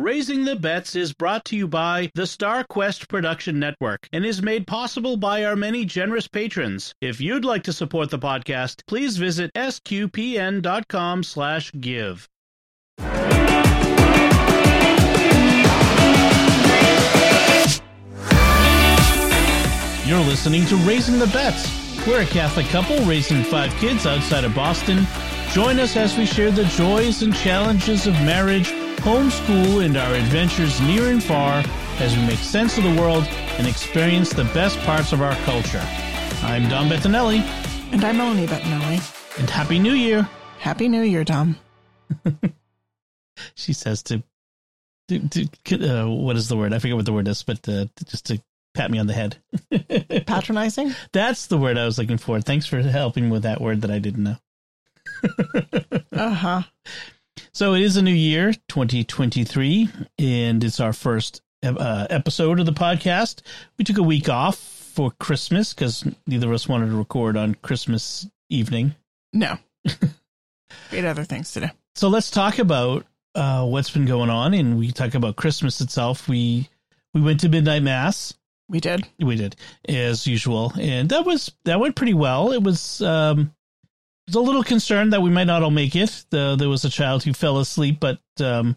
Raising the Bets is brought to you by the Star Quest Production Network and is made possible by our many generous patrons. If you'd like to support the podcast, please visit sqpn.com slash give. You're listening to Raising the Bets. We're a Catholic couple raising five kids outside of Boston. Join us as we share the joys and challenges of marriage, homeschool, and our adventures near and far as we make sense of the world and experience the best parts of our culture. I'm Dom Bettinelli, And I'm Melanie Bettinelli. and Happy New Year, Happy New Year, Dom. she says to, to, to uh, what is the word? I forget what the word is, but uh, just to pat me on the head. Patronizing? That's the word I was looking for. Thanks for helping with that word that I didn't know. Uh huh. So it is a new year, 2023, and it's our first uh, episode of the podcast. We took a week off for Christmas because neither of us wanted to record on Christmas evening. No. we had other things to do. So let's talk about uh, what's been going on, and we talk about Christmas itself. We we went to midnight mass. We did. We did as usual, and that was that went pretty well. It was um, was a little concerned that we might not all make it. The, there was a child who fell asleep, but um,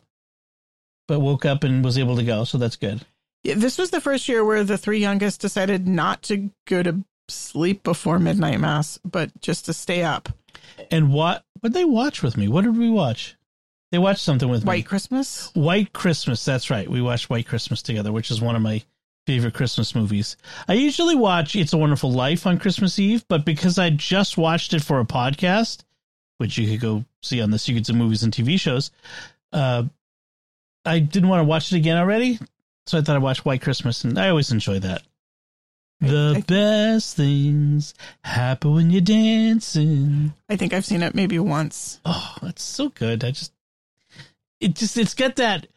but woke up and was able to go, so that's good. Yeah, this was the first year where the three youngest decided not to go to sleep before midnight mass, but just to stay up. And what what they watch with me? What did we watch? They watched something with White me. White Christmas? White Christmas. That's right. We watched White Christmas together, which is one of my favorite Christmas movies. I usually watch It's a Wonderful Life on Christmas Eve, but because I just watched it for a podcast, which you could go see on the Secrets of Movies and TV shows, uh, I didn't want to watch it again already, so I thought I'd watch White Christmas, and I always enjoy that. The I- best things happen when you're dancing. I think I've seen it maybe once. Oh, it's so good. I just it just it's got that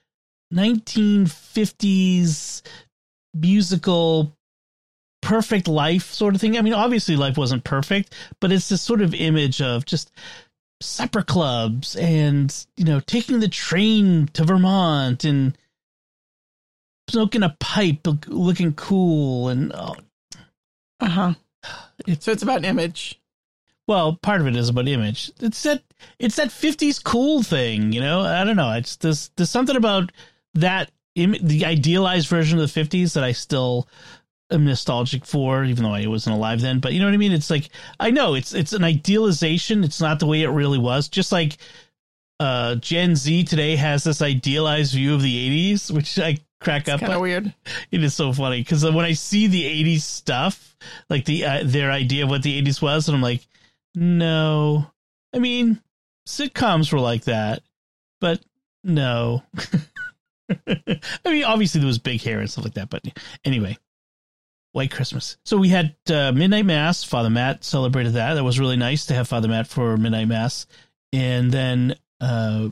1950s musical perfect life sort of thing. I mean, obviously life wasn't perfect, but it's this sort of image of just supper clubs and, you know, taking the train to Vermont and smoking a pipe looking cool and oh, Uh huh. It's- So it's about an image. Well, part of it is about image. It's that it's that fifties cool thing, you know. I don't know. It's there's there's something about that Im- the idealized version of the fifties that I still am nostalgic for, even though I wasn't alive then. But you know what I mean? It's like I know it's it's an idealization. It's not the way it really was. Just like uh Gen Z today has this idealized view of the eighties, which I crack up. Kind of weird. It is so funny because when I see the '80s stuff, like the uh, their idea of what the '80s was, and I'm like, no. I mean, sitcoms were like that, but no. I mean, obviously there was big hair and stuff like that, but anyway, White Christmas. So we had uh, midnight mass. Father Matt celebrated that. That was really nice to have Father Matt for midnight mass, and then uh,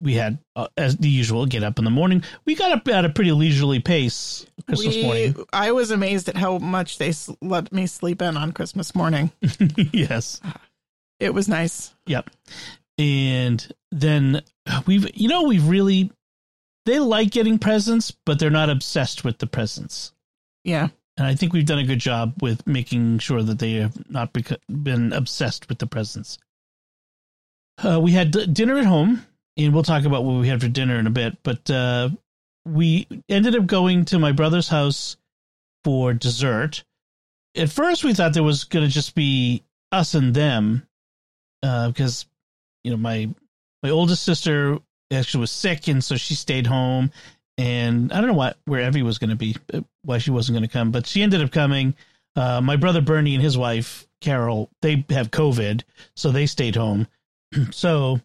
we had, uh, as the usual, get up in the morning. We got up at a pretty leisurely pace Christmas We- morning. I was amazed at how much they let me sleep in on Christmas morning. yes. It was nice. Yep. And then we've, you know, we've really, they like getting presents, but they're not obsessed with the presents. Yeah. And I think we've done a good job with making sure that they have not been obsessed with the presents. Uh, we had d- dinner at home, and we'll talk about what we had for dinner in a bit. But uh, we ended up going to my brother's house for dessert. At first, we thought there was going to just be us and them, uh, because you know my my oldest sister actually was sick, and so she stayed home. And I don't know what where Evie was going to be, uh, why she wasn't going to come, but she ended up coming. Uh, my brother Bernie and his wife Carol, they have COVID, so they stayed home. so,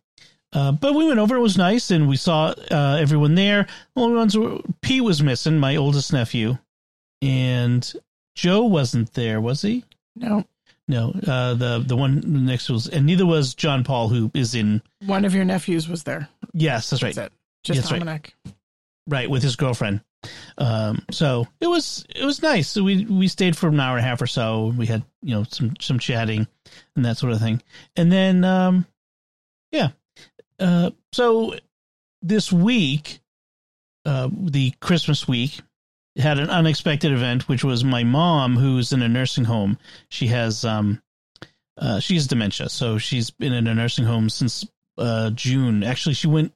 uh, but we went over. It was nice, and we saw uh, everyone there. The only ones were P was missing, my oldest nephew, and Joe wasn't there, was he? No. No, uh, the the one next was, and neither was John Paul, who is in. One of your nephews was there. Yes, that's right. That's it. Just That's right. Dominic. right with his girlfriend. Um, so it was it was nice. So we we stayed for an hour and a half or so. We had you know some some chatting and that sort of thing, and then um, yeah. Uh, so this week, uh, the Christmas week, had an unexpected event, which was my mom, who's in a nursing home. She has um, uh, she has dementia, so she's been in a nursing home since uh, June. Actually, she went.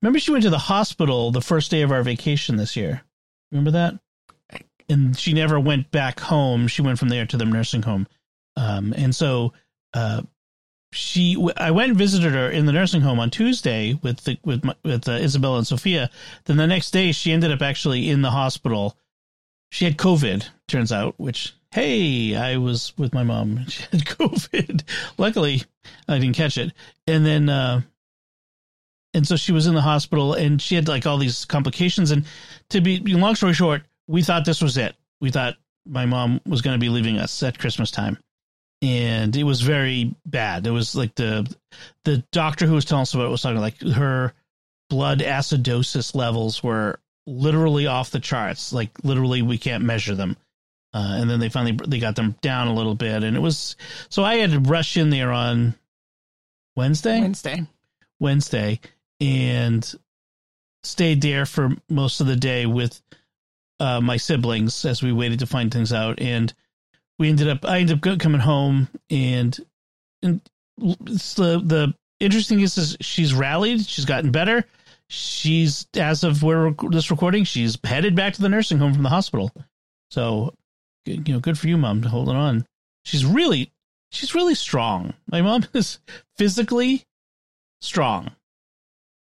Remember, she went to the hospital the first day of our vacation this year. Remember that? And she never went back home. She went from there to the nursing home, um, and so uh, she. I went and visited her in the nursing home on Tuesday with the, with my, with uh, Isabella and Sophia. Then the next day, she ended up actually in the hospital. She had COVID, turns out, which hey, I was with my mom. She had COVID. Luckily, I didn't catch it. And then, uh, and so she was in the hospital and she had like all these complications. And to be long story short, we thought this was it. We thought my mom was going to be leaving us at Christmas time. And it was very bad. It was like the the doctor who was telling us about it was talking like her blood acidosis levels were literally off the charts. Like literally, we can't measure them. Uh, and then they finally they got them down a little bit, and it was so I had to rush in there on Wednesday, Wednesday, Wednesday, and stayed there for most of the day with uh, my siblings as we waited to find things out, and we ended up I ended up coming home, and and the the interesting is, is she's rallied, she's gotten better. She's as of where this recording, she's headed back to the nursing home from the hospital. So you know, good for you, mom, holding on. She's really, she's really strong. My mom is physically strong.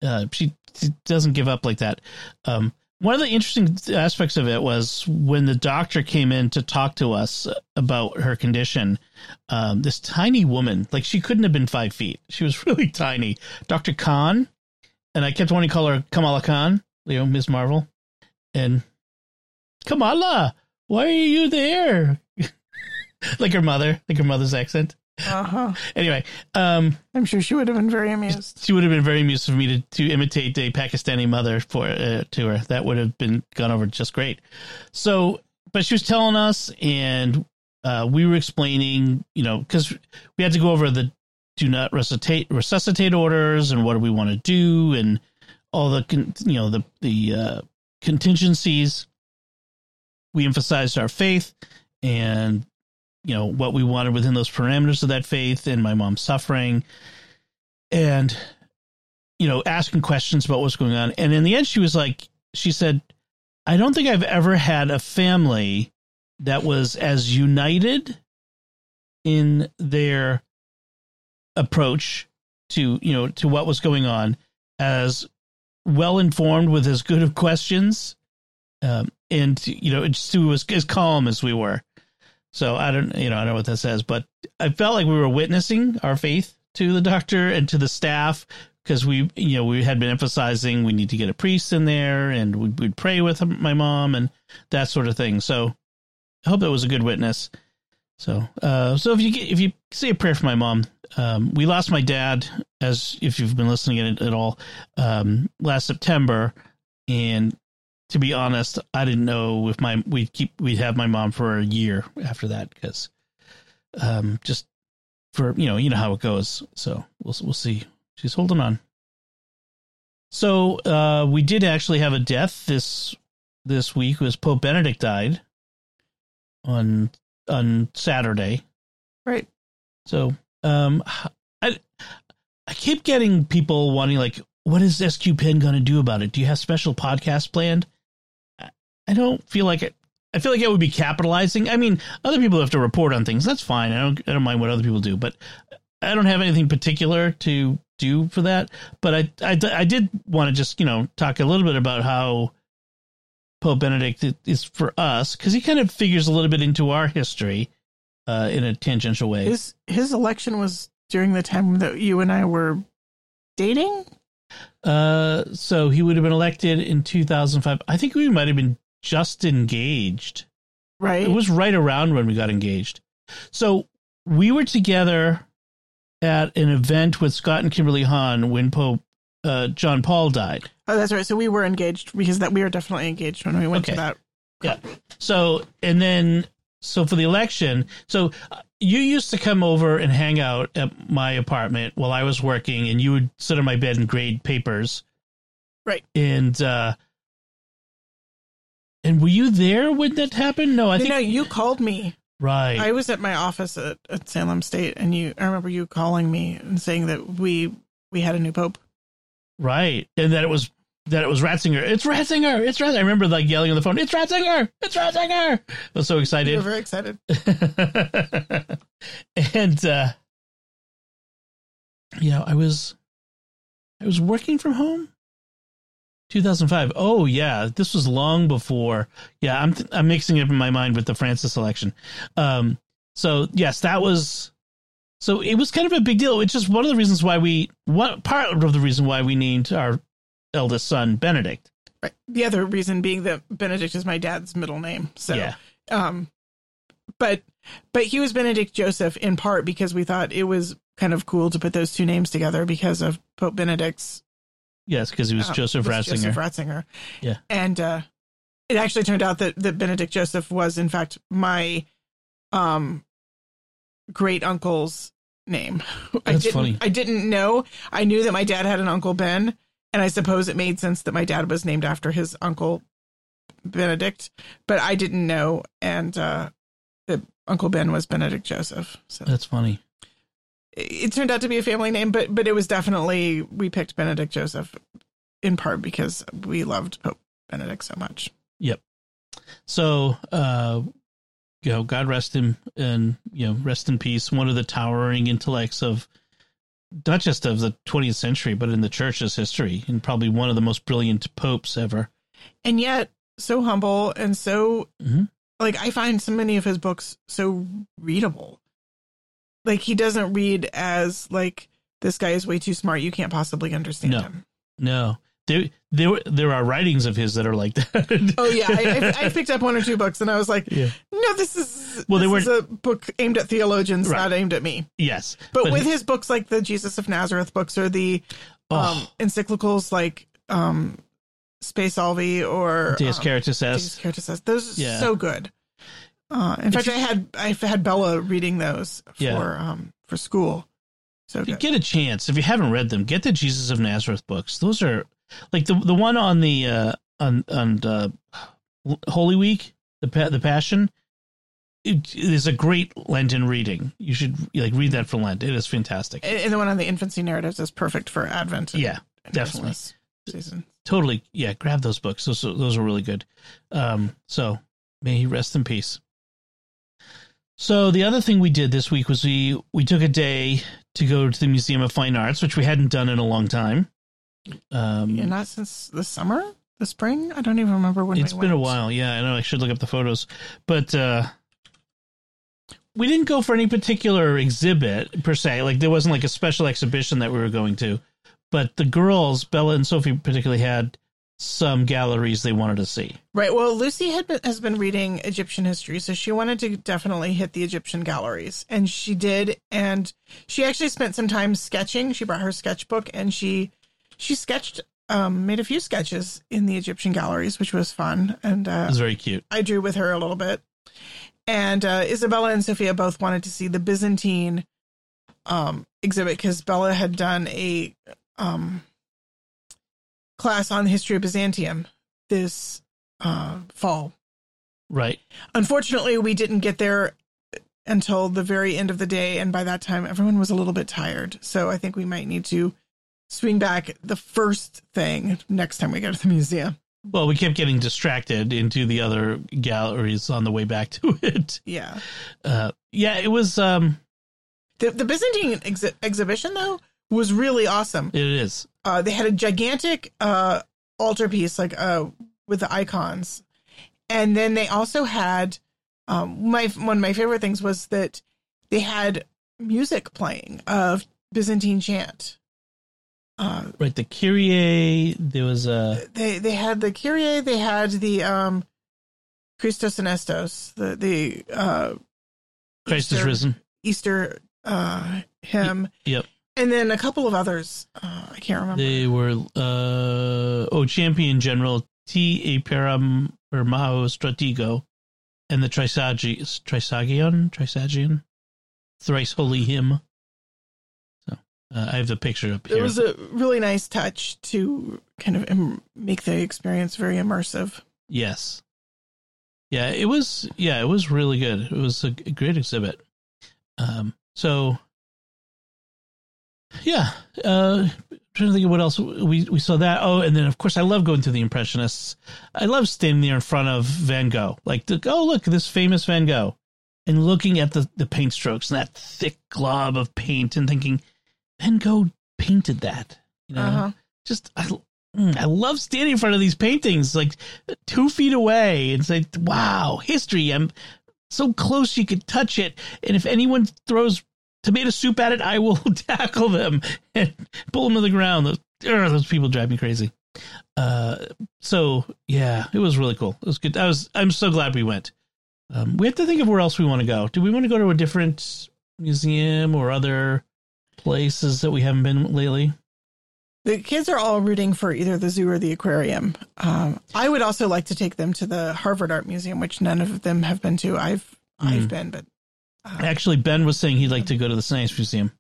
Uh, she, she doesn't give up like that. Um, one of the interesting aspects of it was when the doctor came in to talk to us about her condition. Um, this tiny woman, like she couldn't have been five feet. She was really tiny. Dr. Khan, and I kept wanting to call her Kamala Khan, you know, Ms. Marvel. And Kamala, why are you there? like her mother, like her mother's accent. Uh-huh. Anyway, um, I'm sure she would have been very amused. She would have been very amused for me to, to imitate a Pakistani mother for uh, to her. That would have been gone over just great. So, but she was telling us, and uh, we were explaining, you know, because we had to go over the do not resuscitate resuscitate orders and what do we want to do and all the you know the the uh, contingencies we emphasized our faith and you know what we wanted within those parameters of that faith and my mom's suffering and you know asking questions about what's going on and in the end she was like she said i don't think i've ever had a family that was as united in their approach to you know to what was going on as well informed with as good of questions um, and you know, to was as calm as we were. So I don't, you know, I don't know what that says, but I felt like we were witnessing our faith to the doctor and to the staff because we, you know, we had been emphasizing we need to get a priest in there and we'd, we'd pray with my mom and that sort of thing. So I hope that was a good witness. So, uh, so if you get, if you say a prayer for my mom, um, we lost my dad as if you've been listening at, at all, um, last September and to be honest, I didn't know if my we'd keep we'd have my mom for a year after that because um just for you know you know how it goes. So we'll we'll see. She's holding on. So uh, we did actually have a death this this week. Was Pope Benedict died on on Saturday, right? So um, I I keep getting people wanting like, what is SQ Pen going to do about it? Do you have special podcast planned? I don't feel like it. I feel like it would be capitalizing. I mean, other people have to report on things. That's fine. I don't. I don't mind what other people do, but I don't have anything particular to do for that. But I, I, I did want to just you know talk a little bit about how Pope Benedict is for us because he kind of figures a little bit into our history uh, in a tangential way. His his election was during the time that you and I were dating. Uh, so he would have been elected in 2005. I think we might have been just engaged. Right. It was right around when we got engaged. So we were together at an event with Scott and Kimberly Hahn when Pope uh, John Paul died. Oh, that's right. So we were engaged because that we were definitely engaged when we went okay. to that. Yeah. So and then so for the election, so uh, you used to come over and hang out at my apartment while I was working, and you would sit on my bed and grade papers Right. And uh and were you there when that happened? No, I think know, you called me. right. I was at my office at, at Salem State, and you. I remember you calling me and saying that we we had a new pope. right. And that it was that it was Ratzinger. It's Ratzinger. It's Ratzinger. I remember like yelling on the phone, "It's Ratzinger! It's Ratzinger!" I was so excited. You were very excited. and uh you know, I was I was working from home 2005. Oh yeah, this was long before. Yeah, I'm I'm mixing it up in my mind with the Francis election. Um so yes, that was so it was kind of a big deal. It's just one of the reasons why we one part of the reason why we named our eldest son Benedict. Right. The other reason being that Benedict is my dad's middle name. So, yeah. um, but but he was Benedict Joseph in part because we thought it was kind of cool to put those two names together because of Pope Benedict's Yes, because he was uh, Joseph was Ratzinger. Joseph Ratzinger. Yeah. and uh, it actually turned out that that Benedict Joseph was in fact my um great uncle's name. I That's didn't, funny. I didn't know. I knew that my dad had an uncle Ben, and I suppose it made sense that my dad was named after his uncle Benedict, but I didn't know, and uh, that Uncle Ben was Benedict Joseph. So That's funny. It, turned out to be a family name, but but it was definitely we picked Benedict Joseph in part because we loved Pope Benedict so much. Yep. So, uh, you know, God rest him and, you know, rest in peace. One of the towering intellects of not just of the 20th century, but in the church's history, and probably one of the most brilliant popes ever. and yet so humble and so Mhm. like I find so many of his books so readable. Like he doesn't read as like this guy is way too smart. You can't possibly understand No. him. No, there, there, there are writings of his that are like that. Oh yeah, I, I, picked up one or two books and I was like, yeah. no, this is Well, they were a book aimed at theologians, Right. not aimed at me. Yes, But, with he- his books like the Jesus of Nazareth books or the oh, um, encyclicals like um, Spe Salvi or Deus um, Caritas Deus Caritas. Those are Yeah. so good. Uh, in fact, you- I had I had Bella reading those for Yeah. um for school. So If you get a chance, if you haven't read them, get the Jesus of Nazareth books. Those are like the the one on the uh, on on uh, Holy Week, the the Passion. It is a great Lenten reading. You should like read that for Lent. It is fantastic. and, and the one on the infancy narratives is perfect for Advent. And, Yeah, and definitely. Christmas season. totally. Yeah, grab those books. Those are, those are really good. Um, so may he rest in peace. So the other thing we did this week was we we took a day to go to the Museum of Fine Arts, which we hadn't done in a long time. Um, Yeah, not since the summer, the spring. I don't even remember when. It's we been a while. Yeah, I know. I should look up the photos, but uh, we didn't go for any particular exhibit per se. Like there wasn't like a special exhibition that we were going to, but the girls, Bella and Sophie, particularly had some galleries they wanted to see. Right. Well, Lucy had been, has been reading Egyptian history, so she wanted to definitely hit the Egyptian galleries, and she did. And she actually spent some time sketching. She brought her sketchbook, and she she sketched, um, made a few sketches in the Egyptian galleries, which was fun. And uh, It was very cute. I drew with her a little bit. And uh, Isabella and Sophia both wanted to see the Byzantine um, exhibit because Bella had done a um, class on the history of Byzantium this uh, fall. Right. Unfortunately, we didn't get there until the very end of the day, and by that time, everyone was a little bit tired. So I think we might need to swing back the first thing next time we go to the museum. Well, we kept getting distracted into the other galleries on the way back to it. Yeah. Uh, yeah, it was. Um, The, the Byzantine exhi- exhibition, though, was really awesome. it is. Uh, they had a gigantic uh, altarpiece, like uh, with the icons, and then they also had um, my one of my favorite things was that they had music playing of Byzantine chant. Uh, Right. The Kyrie. There was a. they they had the Kyrie, they had the um, Christos Anesti, the the uh, Christ is risen. Easter uh, hymn. Yep. And then a couple of others. Uh, I can't remember. They were uh oh champion general T Aperam or Maho Stratego and the Trisagi Trisagion Trisagion thrice holy hymn. So Uh, I have the picture up here. It was a really nice touch to kind of Im- make the experience very immersive. Yes. Yeah, it was. Yeah, it was really good. It was a, a great exhibit. Um. So. Yeah. Uh. Trying to think of what else we we saw that. Oh, and then of course I love going to the Impressionists. I love standing there in front of Van Gogh. Like, the, oh look, this famous Van Gogh, and looking at the the paint strokes and that thick glob of paint, and thinking, Van Gogh painted that. You know, Uh-huh. just I, mm, I love standing in front of these paintings, like two feet away, and say, "Wow, history! I'm so close you could touch it." And if anyone throws tomato soup at it, I will tackle them and pull them to the ground. Those, ugh, those people drive me crazy. Uh, so yeah, it was really cool. It was good. I was. I'm so glad we went. Um, we have to think of where else we want to go. Do we want to go to a different museum or other places that we haven't been lately? The kids are all rooting for either the zoo or the aquarium. Um, I would also like to take them to the Harvard Art Museum, which none of them have been to. I've I've Mm. been, but Actually, Ben was saying he'd like to go to the Science Museum.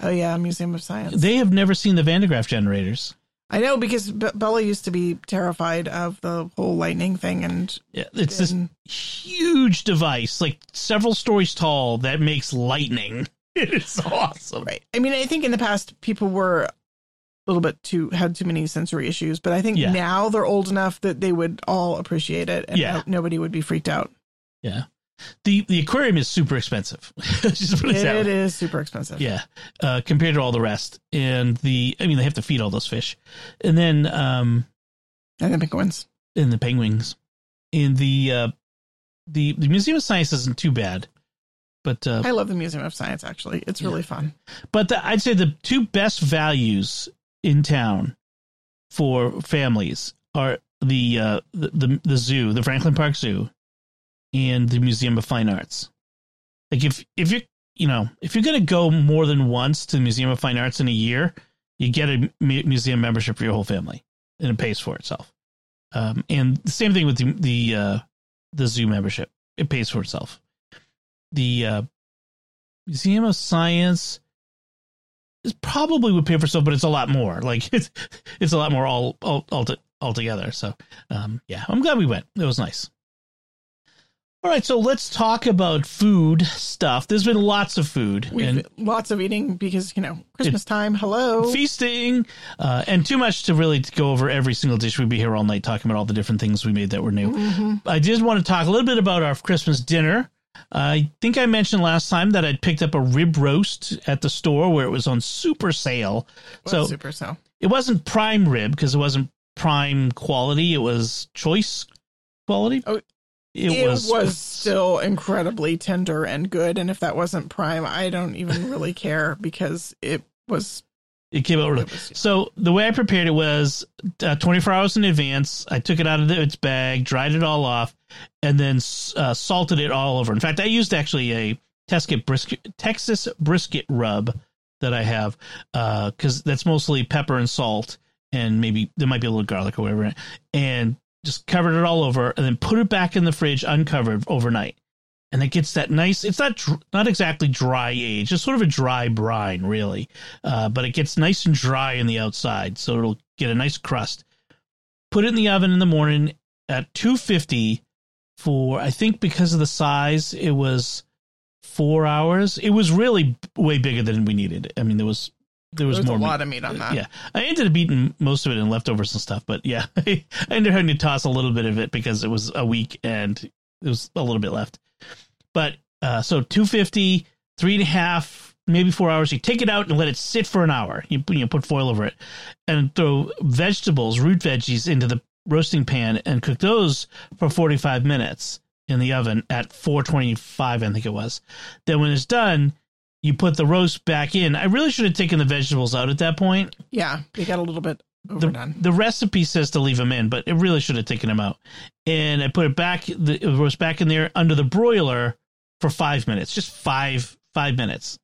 oh yeah, Museum of Science. They have never seen the Van de Graaff generators. I know because Be- Bella used to be terrified of the whole lightning thing, and Yeah, It's this huge device, like several stories tall, that makes lightning. It's awesome. right. I mean, I think in the past people were a little bit too had too many sensory issues, but I think Yeah. now they're old enough that they would all appreciate it, and Yeah. nobody would be freaked out. Yeah. The the aquarium is super expensive. Just it, It, that it way. is super expensive. Yeah. Uh, compared to all the rest. And the I mean they have to feed all those fish. And then um and the penguins. in the penguins. In the uh the the Museum of Science isn't too bad. But uh I love the Museum of Science. Actually, it's Yeah. really fun. But the, I'd say the two best values in town for families are the, uh, the the the zoo, the Franklin Park Zoo, and the Museum of Fine Arts. Like if if you you know if you're gonna go more than once to the Museum of Fine Arts in a year, you get a mu- museum membership for your whole family, and it pays for itself. Um, and the same thing with the the uh, the zoo membership; it pays for itself. The uh, Museum of Science is probably would pay for itself, but it's a lot more. Like it's it's a lot more all all, all to, altogether. So um, yeah, I'm glad we went. It was nice. All right, so let's talk about food stuff. There's been lots of food We've and lots of eating because you know Christmas time. Hello. feasting, uh, and too much to really go over every single dish. We'd be here all night talking about all the different things we made that were new. Mhm. I did want to talk a little bit about our Christmas dinner. I think I mentioned last time that I'd picked up a rib roast at the store where it was on super sale. So super sale. it wasn't prime rib because it wasn't prime quality. It was choice quality. Oh, it, was, still incredibly tender and good. And if that wasn't prime, I don't even really care because it was. It came out really. It So the way I prepared it was uh, 24 hours in advance. I took it out of the, its bag, dried it all off, and then uh, salted it all over. In fact, I used actually a brisket, Texas brisket rub that I have because that's mostly pepper and salt, and maybe there might be a little garlic or whatever, and just covered it all over, and then put it back in the fridge uncovered overnight. And it gets that nice. It's not not exactly dry age. It's sort of a dry brine, really, uh, but it gets nice and dry in the outside, so it'll get a nice crust. Put it in the oven in the morning at 250 for I think because of the size, it was four hours. It was really way bigger than we needed. I mean, there was there was There's more a meat. lot of meat on that. Yeah, I ended up eating most of it and leftovers and stuff. But yeah, I ended up having to toss a little bit of it because it was a week and there was a little bit left. But uh, so 250, three and a half, maybe four hours. You take it out and let it sit for an hour. You, you put foil over it and throw vegetables, root veggies into the roasting pan and cook those for 45 minutes in the oven at 425, I think it was. Then when it's done, you put the roast back in. I really should have taken the vegetables out at that point Yeah, they got a little bit the, overdone. the recipe says to leave them in, but it really should have taken them out. And I put it back, the, it was back in there under the broiler for five minutes, just five five minutes,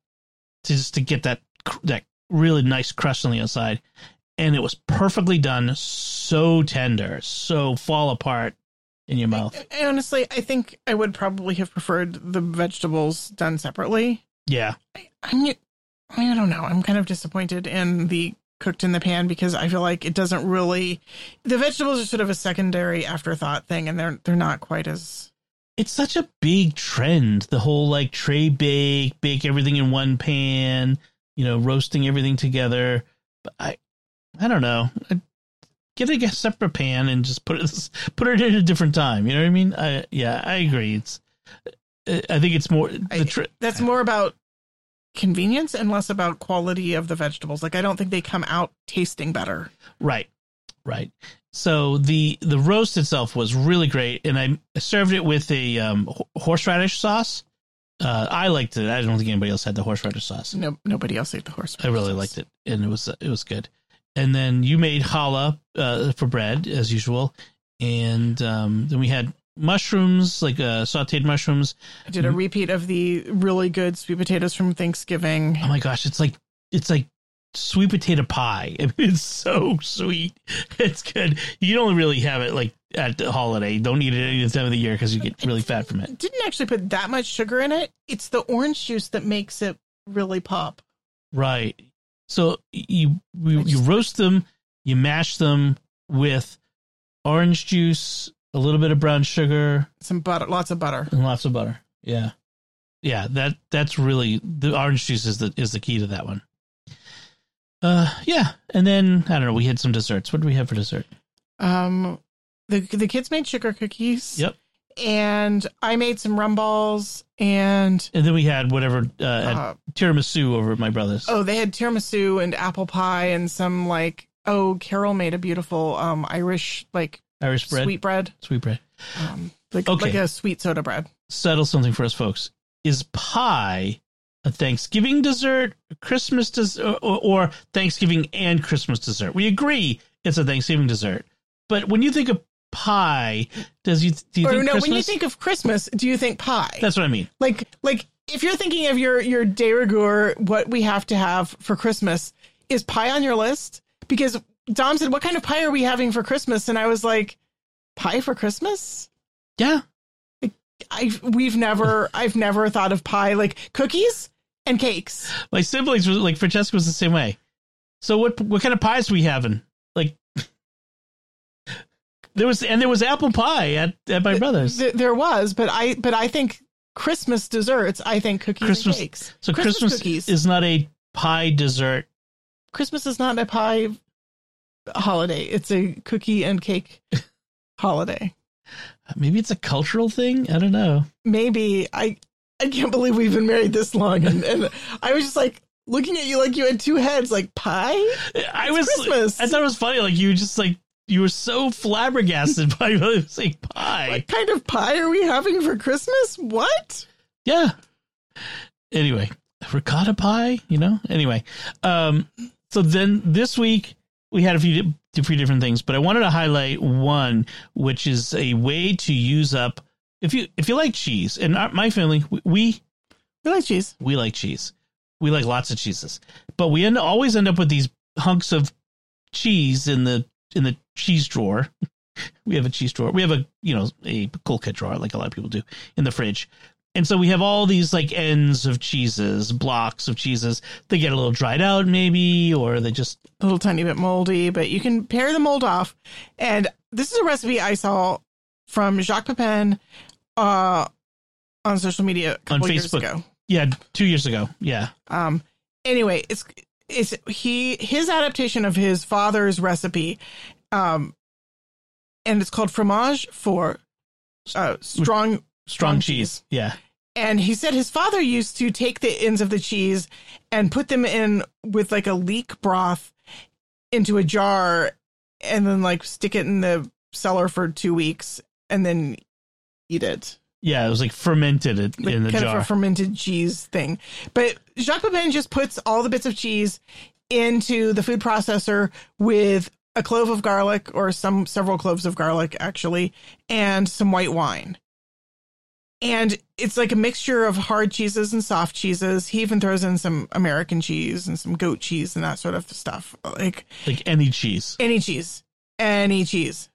to just to get that that really nice crust on the outside. And it was perfectly done, so tender, so fall apart in your mouth. I- honestly, I think I would probably have preferred the vegetables done separately. Yeah, I, I mean, I don't know. I'm kind of disappointed in the cooked in the pan because I feel like it doesn't really. The vegetables are sort of a secondary afterthought thing, and they're they're not quite as. It's such a big trend. The whole like tray bake, bake everything in one pan. You know, roasting everything together. But I, I don't know. I, get a separate pan and just put it put it in a different time. You know what I mean? I, yeah, I agree. It's. I think it's more. The I, that's more about convenience and less about quality of the vegetables. Like I don't think they come out tasting better. Right. Right. So the the roast itself was really great, and I served it with a um, horseradish sauce. Uh, I liked it. I don't think anybody else had the horseradish sauce. No, nobody else ate the horseradish. I really sauce. liked it, and it was it was good. And then you made challah uh, for bread as usual, and um, then we had mushrooms, like uh, sautéed mushrooms. I did a repeat of the really good sweet potatoes from Thanksgiving. Oh my gosh, it's like it's like sweet potato pie. I mean, it's so sweet. It's good. You don't really have it like at the holiday. Don't eat it any time of the year because you get really fat from it. Didn't actually put that much sugar in it. It's the orange juice that makes it really pop. Right. So you you, you roast them, you mash them with orange juice, a little bit of brown sugar, some butter, lots of butter, and lots of butter. Yeah, yeah. That that's really the orange juice is the is the key to that one. Uh, yeah, and then I don't know. We had some desserts. What do we have for dessert? Um, the the kids made sugar cookies. Yep. And I made some rum balls, and and then we had whatever uh, uh, tiramisu over at my brother's. Oh, they had tiramisu and apple pie and some like oh, Carol made a beautiful um Irish like Irish bread, sweet bread, sweet bread, um, like okay. like a sweet soda bread. Settle something for us, folks. Is pie a Thanksgiving dessert, Christmas dessert, or, or Thanksgiving and Christmas dessert? We agree it's a Thanksgiving dessert, but when you think of pie, does you do you or think no? Christmas? When you think of Christmas, do you think pie? That's what I mean. Like like if you're thinking of your your de rigueur, what we have to have for Christmas is pie on your list because Dom said, "What kind of pie are we having for Christmas?" And I was like, "Pie for Christmas?" Yeah. I we've never I've never thought of pie like cookies and cakes. My siblings were like Francesca was the same way. So what what kind of pies are we having? Like there was and there was apple pie at, at my brother's. There was, but I but I think Christmas desserts. I think cookies Christmas, and cakes. So Christmas, Christmas cookies. is not a pie dessert. Christmas is not a pie holiday. It's a cookie and cake holiday. Maybe it's a cultural thing. I don't know. Maybe I. I can't believe we've been married this long, and, and I was just like looking at you like you had two heads, like pie. I was. Christmas. I thought it was funny. Like you just like you were so flabbergasted by saying pie. What kind of pie are we having for Christmas? What? Yeah. Anyway, ricotta pie. You know. Anyway, um. So then this week we had a few a few different things, but I wanted to highlight one, which is a way to use up if you if you like cheese. And our, my family, we, we we like cheese. We like cheese. We like lots of cheeses, but we end always end up with these hunks of cheese in the in the cheese drawer. we have a cheese drawer. We have a you know a cool kit drawer like a lot of people do in the fridge. And so we have all these like ends of cheeses, blocks of cheeses. They get a little dried out, maybe, or they just a little tiny bit moldy, but you can pare the mold off. And this is a recipe I saw from Jacques Pepin uh, on social media a couple on years Facebook. ago. Yeah, two years ago. Yeah. Um. Anyway, it's it's he his adaptation of his father's recipe, um, and it's called fromage fort uh, strong strong cheese. Yeah. And he said his father used to take the ends of the cheese and put them in with like a leek broth into a jar and then like stick it in the cellar for two weeks and then eat it. Yeah, it was like fermented like in the jar. kind jar. of a fermented cheese thing. But Jacques Pepin just puts all the bits of cheese into the food processor with a clove of garlic or some several cloves of garlic actually and some white wine and it's like a mixture of hard cheeses and soft cheeses. He even throws in some American cheese and some goat cheese and that sort of stuff. Like like any cheese. Any cheese. Any cheese.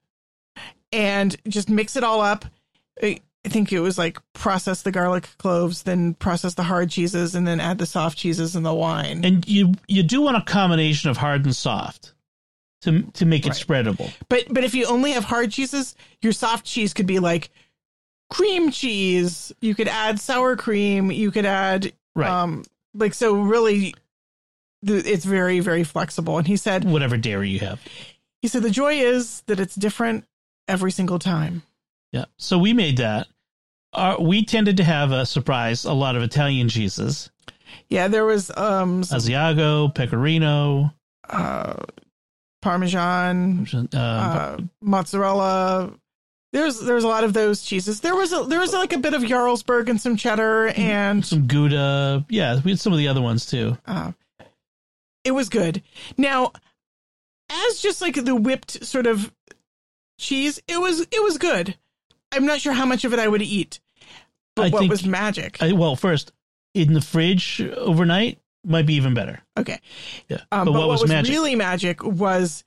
And just mix it all up. I think it was like process the garlic cloves, then process the hard cheeses, and then add the soft cheeses and the wine. And you you do want a combination of hard and soft to to make it Right. spreadable. But but if you only have hard cheeses, your soft cheese could be like cream cheese. You could add sour cream. You could add Right. um like so really it's very very flexible. And he said Whatever dairy you have. he said the joy is that it's different every single time. Yeah. So we made that. Our, we tended to have a surprise a lot of Italian cheeses. Yeah, there was um some, Asiago, Pecorino, uh parmesan, um, uh, mozzarella. There's there's a lot of those cheeses. There was a, there was like a bit of Jarlsberg and some cheddar and some Gouda. Yeah, we had some of the other ones too. uh, it was good. Now, as just like the whipped sort of cheese, it was it was good. I'm not sure how much of it I would eat, but I what think- was magic? I, well, first in the fridge overnight might be even better. okay, Yeah. um, but, what, was, really magic was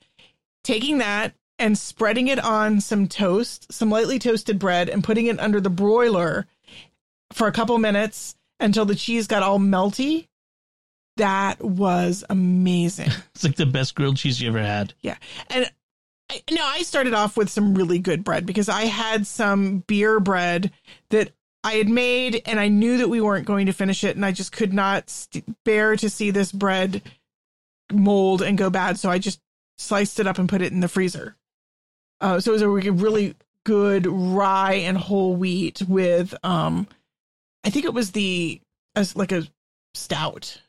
taking that and spreading it on some toast, some lightly toasted bread, and putting it under the broiler for a couple minutes until the cheese got all melty. That was amazing. it's like the best grilled cheese you ever had. Yeah. And I, now I started off with some really good bread because I had some beer bread that I had made and I knew that we weren't going to finish it and I just could not st- bear to see this bread mold and go bad. So I just sliced it up and put it in the freezer. Uh, so it was a really good rye and whole wheat with, um, I think it was the, as like a stout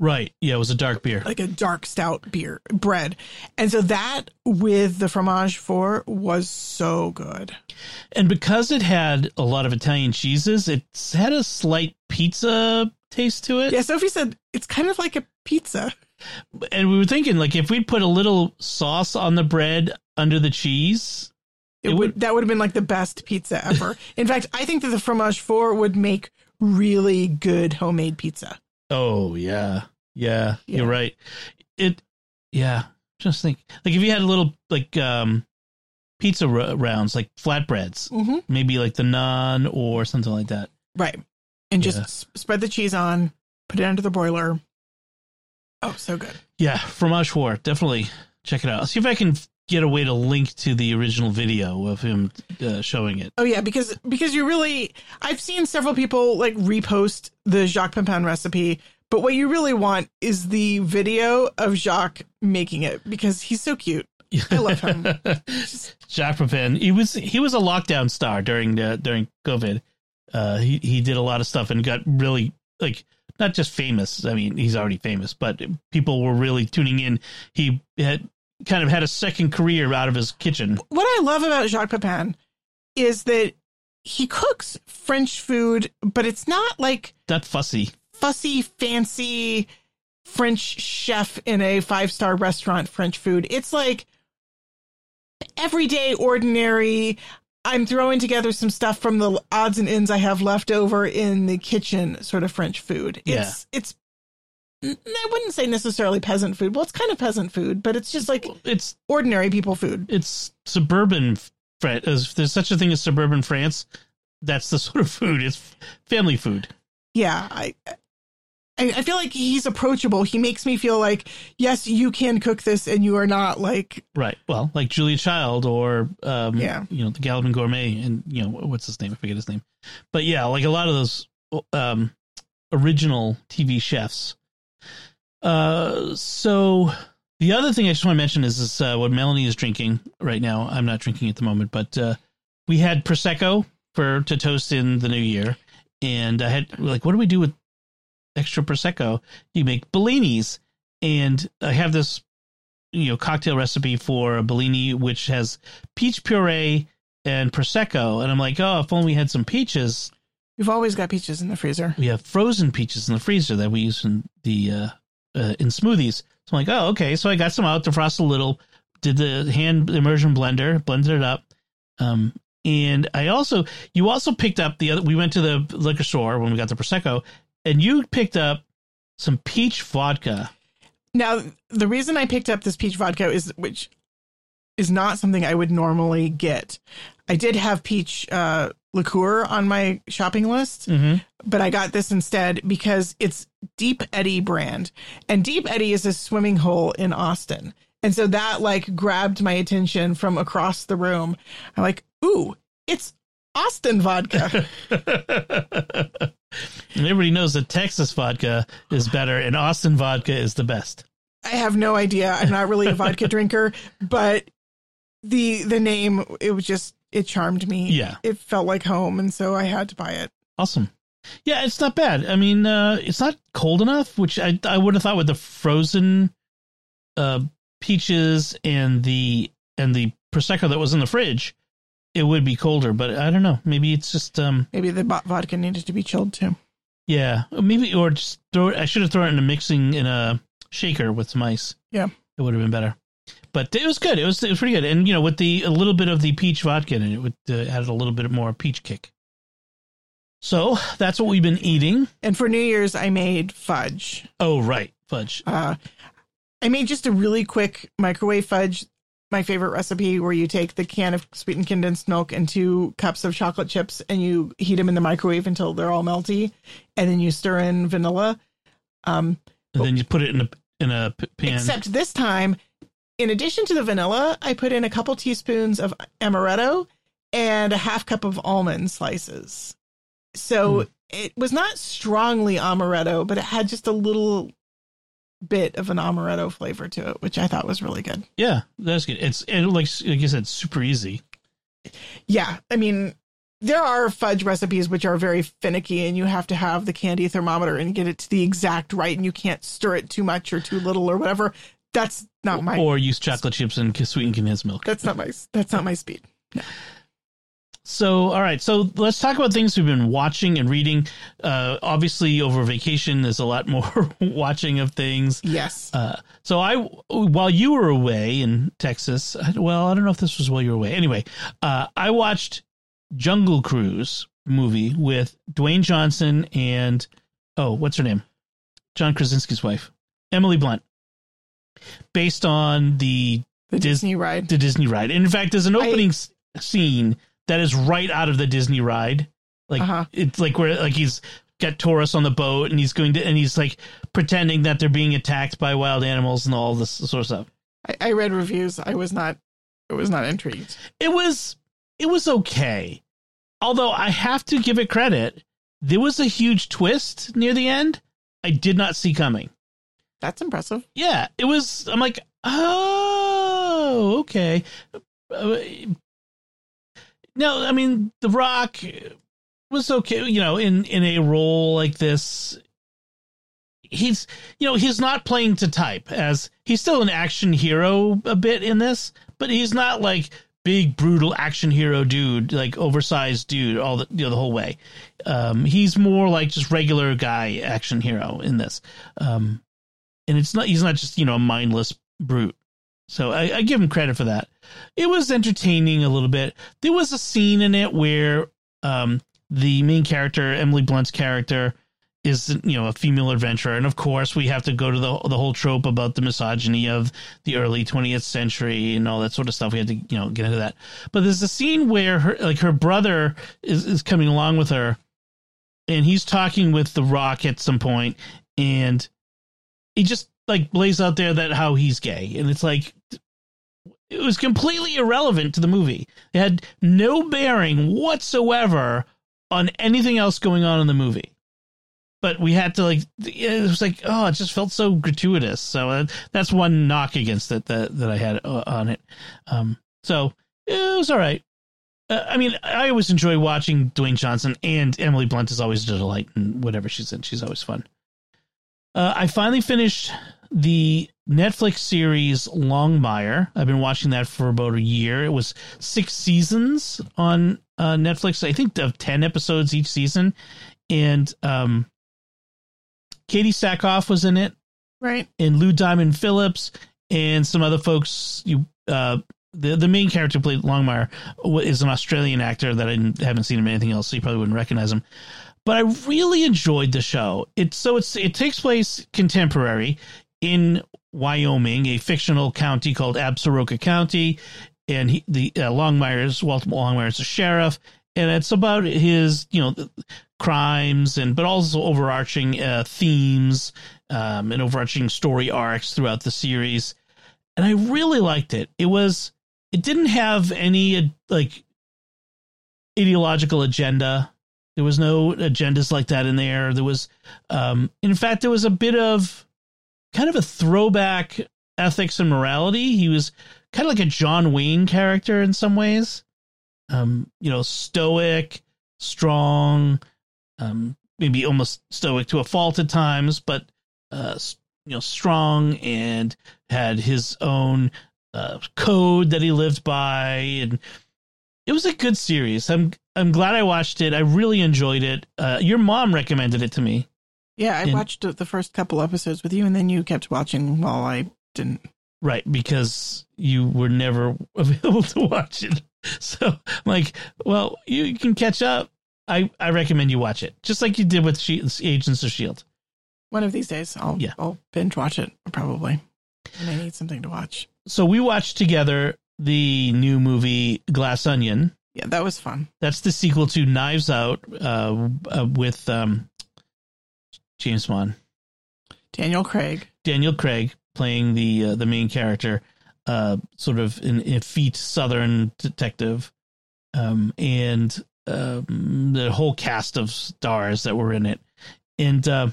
Right. Yeah, it was a dark beer. like a dark stout beer bread. And so that with the fromage fort was so good. And because it had a lot of Italian cheeses, it's had a slight pizza taste to it. Yeah, Sophie said it's kind of like a pizza. And we were thinking, like, if we'd put a little sauce on the bread under the cheese, It, It would would- that would have been like the best pizza ever. In fact, I think that the fromage fort would make really good homemade pizza. oh yeah, yeah, Yeah. you're right. It, yeah. Just think, like, if you had a little like um pizza r- rounds, like flatbreads, Mm-hmm. maybe like the naan or something like that. Right. And just Yeah. s- spread the cheese on, put it under the broiler. Oh, so good. Yeah, fromage fort, definitely check it out. I'll see if I can get a way to link to the original video of him uh, showing it. Oh yeah, because because you really I've seen several people like repost the Jacques Pepin recipe, but what you really want is the video of Jacques making it because he's so cute. I love him. Jacques Pepin. He was he was a lockdown star during the during COVID. Uh, he he did a lot of stuff and got really like not just famous. I mean, he's already famous, but people were really tuning in. He had kind of had a second career out of his kitchen. What I love about Jacques Pepin is that he cooks French food, but it's not like Not fussy. fussy, fancy French chef in a five star restaurant French food. It's like everyday, ordinary. I'm throwing together some stuff from the odds and ends I have left over in the kitchen, sort of French food. It's it's I wouldn't say necessarily peasant food. Well, it's kind of peasant food, but it's just like It's ordinary people food. it's suburban France. If there's such a thing as suburban France, that's the sort of food. It's family food. yeah, I, I I feel like he's approachable. He makes me feel like yes, you can cook this, and you are not like Right. Well, like Julia Child or um, Yeah. you know, the Galloping Gourmet and you know what's his name? I forget his name. But yeah, like a lot of those um original TV chefs. Uh so the other thing I just want to mention is this uh, what Melanie is drinking right now. I'm not drinking at the moment, but uh we had prosecco for to toast in the new year and I had like what do we do with extra prosecco? You make bellinis. And I have this you know cocktail recipe for a Bellini which has peach puree and prosecco. And I'm like oh if only we had some peaches. We've always got peaches in the freezer. we have frozen peaches in the freezer that we use in the uh, uh in smoothies. So I'm like oh okay. So I got some out defrost a little did the hand immersion blender blended it up. Um and I also you also picked up the other we went to the liquor store when we got the prosecco and you picked up some peach vodka Now, the reason I picked up this peach vodka is which is not something I would normally get. I did have peach uh, liqueur on my shopping list, Mm-hmm. but I got this instead because it's Deep Eddy brand. And Deep Eddy is a swimming hole in Austin. And so that like grabbed my attention from across the room. I'm like, ooh, it's Austin vodka. and everybody knows that Texas vodka is better and Austin vodka is the best. I have no idea. I'm not really a vodka drinker, but the the name it was just it charmed me. Yeah. It felt like home and so I had to buy it. Awesome. Yeah, it's not bad. I mean, uh, it's not cold enough, which I I would have thought with the frozen uh, peaches and the and the prosecco that was in the fridge, it would be colder. But I don't know. Maybe it's just um Maybe the vodka needed to be chilled too. yeah, maybe or just throw it. I should have thrown it in a mixing in a shaker with some ice. Yeah. it would have been better. But it was good. It was it was pretty good. And you know, with the a little bit of the peach vodka in it, it would uh, added a little bit more peach kick. So that's what we've been eating. And for New Year's I made fudge. Oh, right. Fudge. Uh, I made just a really quick microwave fudge. My favorite recipe where you take the can of sweetened condensed milk and two cups of chocolate chips and you heat them in the microwave until they're all melty, and then you stir in vanilla. Um, And then you put it in a in a pan. except this time, in addition to the vanilla, I put in a couple teaspoons of amaretto and a half cup of almond slices. So Hmm. it was not strongly amaretto, but it had just a little bit of an amaretto flavor to it, which I thought was really good. yeah, that's good. It's and like like you said, super easy. Yeah, I mean, there are fudge recipes which are very finicky, and you have to have the candy thermometer and get it to the exact right, and you can't stir it too much or too little or whatever. That's not my. Or use chocolate chips and sweetened condensed milk. That's not my. That's not my speed. So, all right. So let's talk about things we've been watching and reading. Uh, obviously, over vacation, there's a lot more watching of things. Yes. Uh, so I, while you were away in Texas, well, I don't know if this was while you were away. Anyway, uh, I watched Jungle Cruise movie with Dwayne Johnson and oh, what's her name? John Krasinski's wife, Emily Blunt, based on the the Dis- Disney ride. the Disney ride. And in fact, there's an opening scene that is right out of the Disney ride. Like Uh-huh. it's like where like he's got tourists on the boat and he's going to and he's like pretending that they're being attacked by wild animals and all this sort of stuff. I, I read reviews. I was not. I was not intrigued. It was it was okay. Although I have to give it credit, there was a huge twist near the end I did not see coming. That's impressive. Yeah, it was. I'm like, oh, okay. No, I mean, The Rock was okay. You know, in in a role like this, he's you know he's not playing to type as he's still an action hero a bit in this, but he's not like big brutal action hero dude like oversized dude all the you know the whole way. Um he's more like just regular guy action hero in this. Um and it's not he's not just you know a mindless brute so I, I give him credit for that. It was entertaining a little bit. There was a scene in it where um the main character emily blunt's character is you know a female adventurer. And of course we have to go to the the whole trope about the misogyny of the early 20th century and all that sort of stuff. We had to you know get into that. But there's a scene where her like her brother is is coming along with her and he's talking with the rock at some point and he just like lays out there that how he's gay. And it's like it was completely irrelevant to the movie. It had no bearing whatsoever on anything else going on in the movie. But we had to like it was like oh it just felt so gratuitous. So uh, that's one knock against it that that i had uh, on it. Um so it was all right. Uh, i mean i always enjoy watching dwayne johnson and emily blunt is always a delight and whatever she's in she's always fun. Uh, i finally finished the netflix series longmire i've been watching that for about a year it was six seasons on uh, netflix i think of 10 episodes each season and um Katee Sackhoff was in it, Right. and Lou Diamond Phillips, and some other folks. You, uh, the the main character played Longmire is an Australian actor that I didn't- haven't seen him in anything else, so you probably wouldn't recognize him. But I really enjoyed the show. It's so it's it takes place contemporary in Wyoming, a fictional county called Absaroka County. and he, the uh, Longmire's Walter Longmire's a sheriff, and it's about his you know crimes and but also overarching uh, themes um, and overarching story arcs throughout the series. And I really liked it. It was it didn't have any like ideological agenda. There was no agendas like that in there. There was, um, in fact, there was a bit of kind of a throwback ethics and morality. He was kind of like a John Wayne character in some ways. Um, you know, stoic, strong, um, maybe almost stoic to a fault at times, but uh, you know, strong and had his own uh, code that he lived by, and it was a good series. I'm I'm glad I watched it. I really enjoyed it. Uh, your mom recommended it to me. Yeah, I And- watched the first couple episodes with you, and then you kept watching while I didn't. Right, because you were never available to watch it. So I'm like, well, you can catch up. I, I recommend you watch it, just like you did with she- Agents of Shield. One of these days, I'll Yeah. I'll binge watch it probably. And I need something to watch. So we watched together the new movie Glass Onion. Yeah, that was fun. That's the sequel to Knives Out uh, uh, with um, James Bond, Daniel Craig. Daniel Craig playing the uh, the main character, uh, sort of an effete Southern detective, um, and um, the whole cast of stars that were in it, and uh,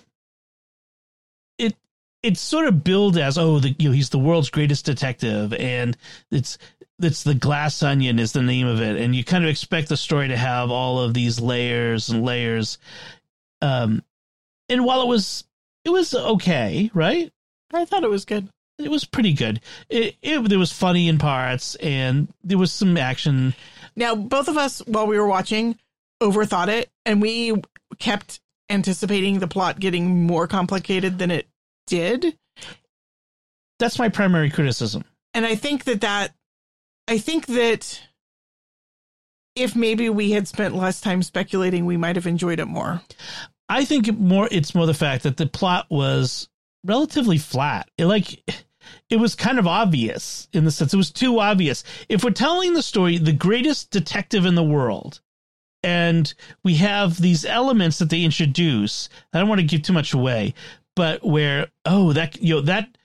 it it's sort of billed as oh the you know he's the world's greatest detective, and it's it's the glass onion is the name of it, and you kind of expect the story to have all of these layers and layers, um, and while it was it was okay, right? I thought it was good. it was pretty good. It, it there was funny in parts and there was some action. Now, both of us, while we were watching, overthought it, and we kept anticipating the plot getting more complicated than it did. That's my primary criticism. And I think that that, I think that if maybe we had spent less time speculating, we might have enjoyed it more. I think more it's more the fact that the plot was relatively flat. It like it was kind of obvious in the sense it was too obvious. If we're telling the story, the greatest detective in the world, and we have these elements that they introduce, I don't want to give too much away, but where oh that you know that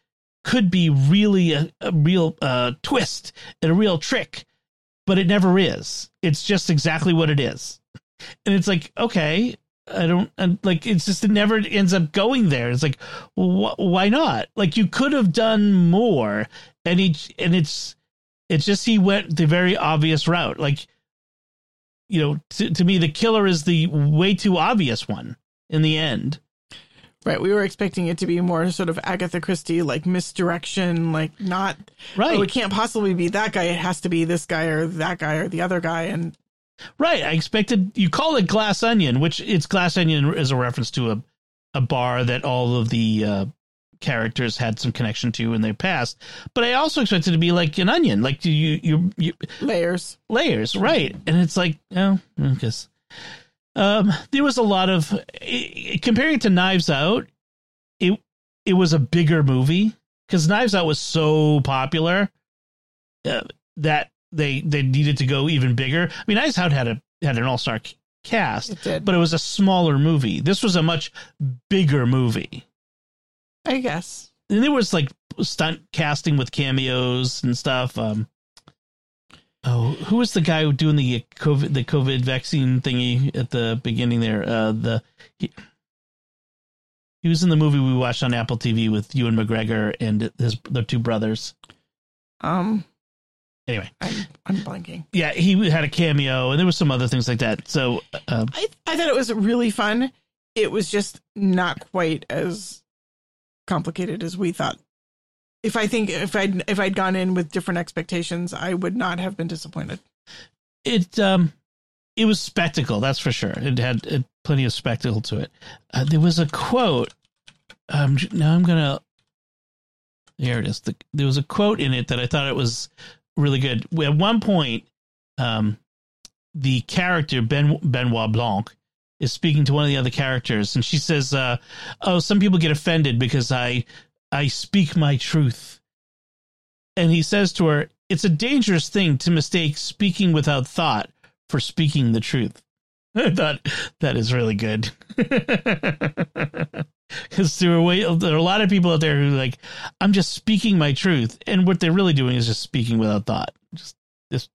could be really a, a real uh, twist and a real trick, but it never is. It's just exactly what it is, and it's like okay, I don't and like it's just it never ends up going there. It's like wh- why not? Like you could have done more, and he and it's it's just he went the very obvious route. Like you know, to, to me, the killer is the way too obvious one in the end. Right. We were expecting it to be more sort of Agatha Christie, like misdirection, like not, Right, oh, it can't possibly be that guy. It has to be this guy or that guy or the other guy. And right. I expected you call it Glass Onion, which it's Glass Onion is a reference to a a bar that all of the uh, characters had some connection to in their past. But I also expected it to be like an onion, like you you you layers. layers, right? And it's like, oh, guess. Um, there was a lot of i- comparing it to Knives Out. It it was a bigger movie because Knives Out was so popular uh, that they they needed to go even bigger. I mean, Out had a had an all star cast, It did. but it was a smaller movie. This was a much bigger movie. I guess. And there was like stunt casting with cameos and stuff. Um, oh, who was the guy doing the COVID the COVID vaccine thingy at the beginning there? Uh, the he, he was in the movie we watched on Apple TV with Ewan McGregor and his the two brothers. Um, Anyway, I'm, I'm blanking. yeah, he had a cameo, and there was some other things like that. So, uh, I, I thought it was really fun. It was just not quite as complicated as we thought. If I think if I'd if I'd gone in with different expectations, I would not have been disappointed. it um it was spectacle that's for sure it had, it, plenty of spectacle to it uh, there was a quote um now i'm gonna there it is the, there was a quote in it that i thought it was really good at one point um the character ben benoit blanc is speaking to one of the other characters and she says uh oh some people get offended because i i speak my truth and he says to her it's a dangerous thing to mistake speaking without thought for speaking the truth. I thought that is really good. Because there, there are a lot of people out there who like, I'm just speaking my truth, and what they're really doing is just speaking without thought. Just, just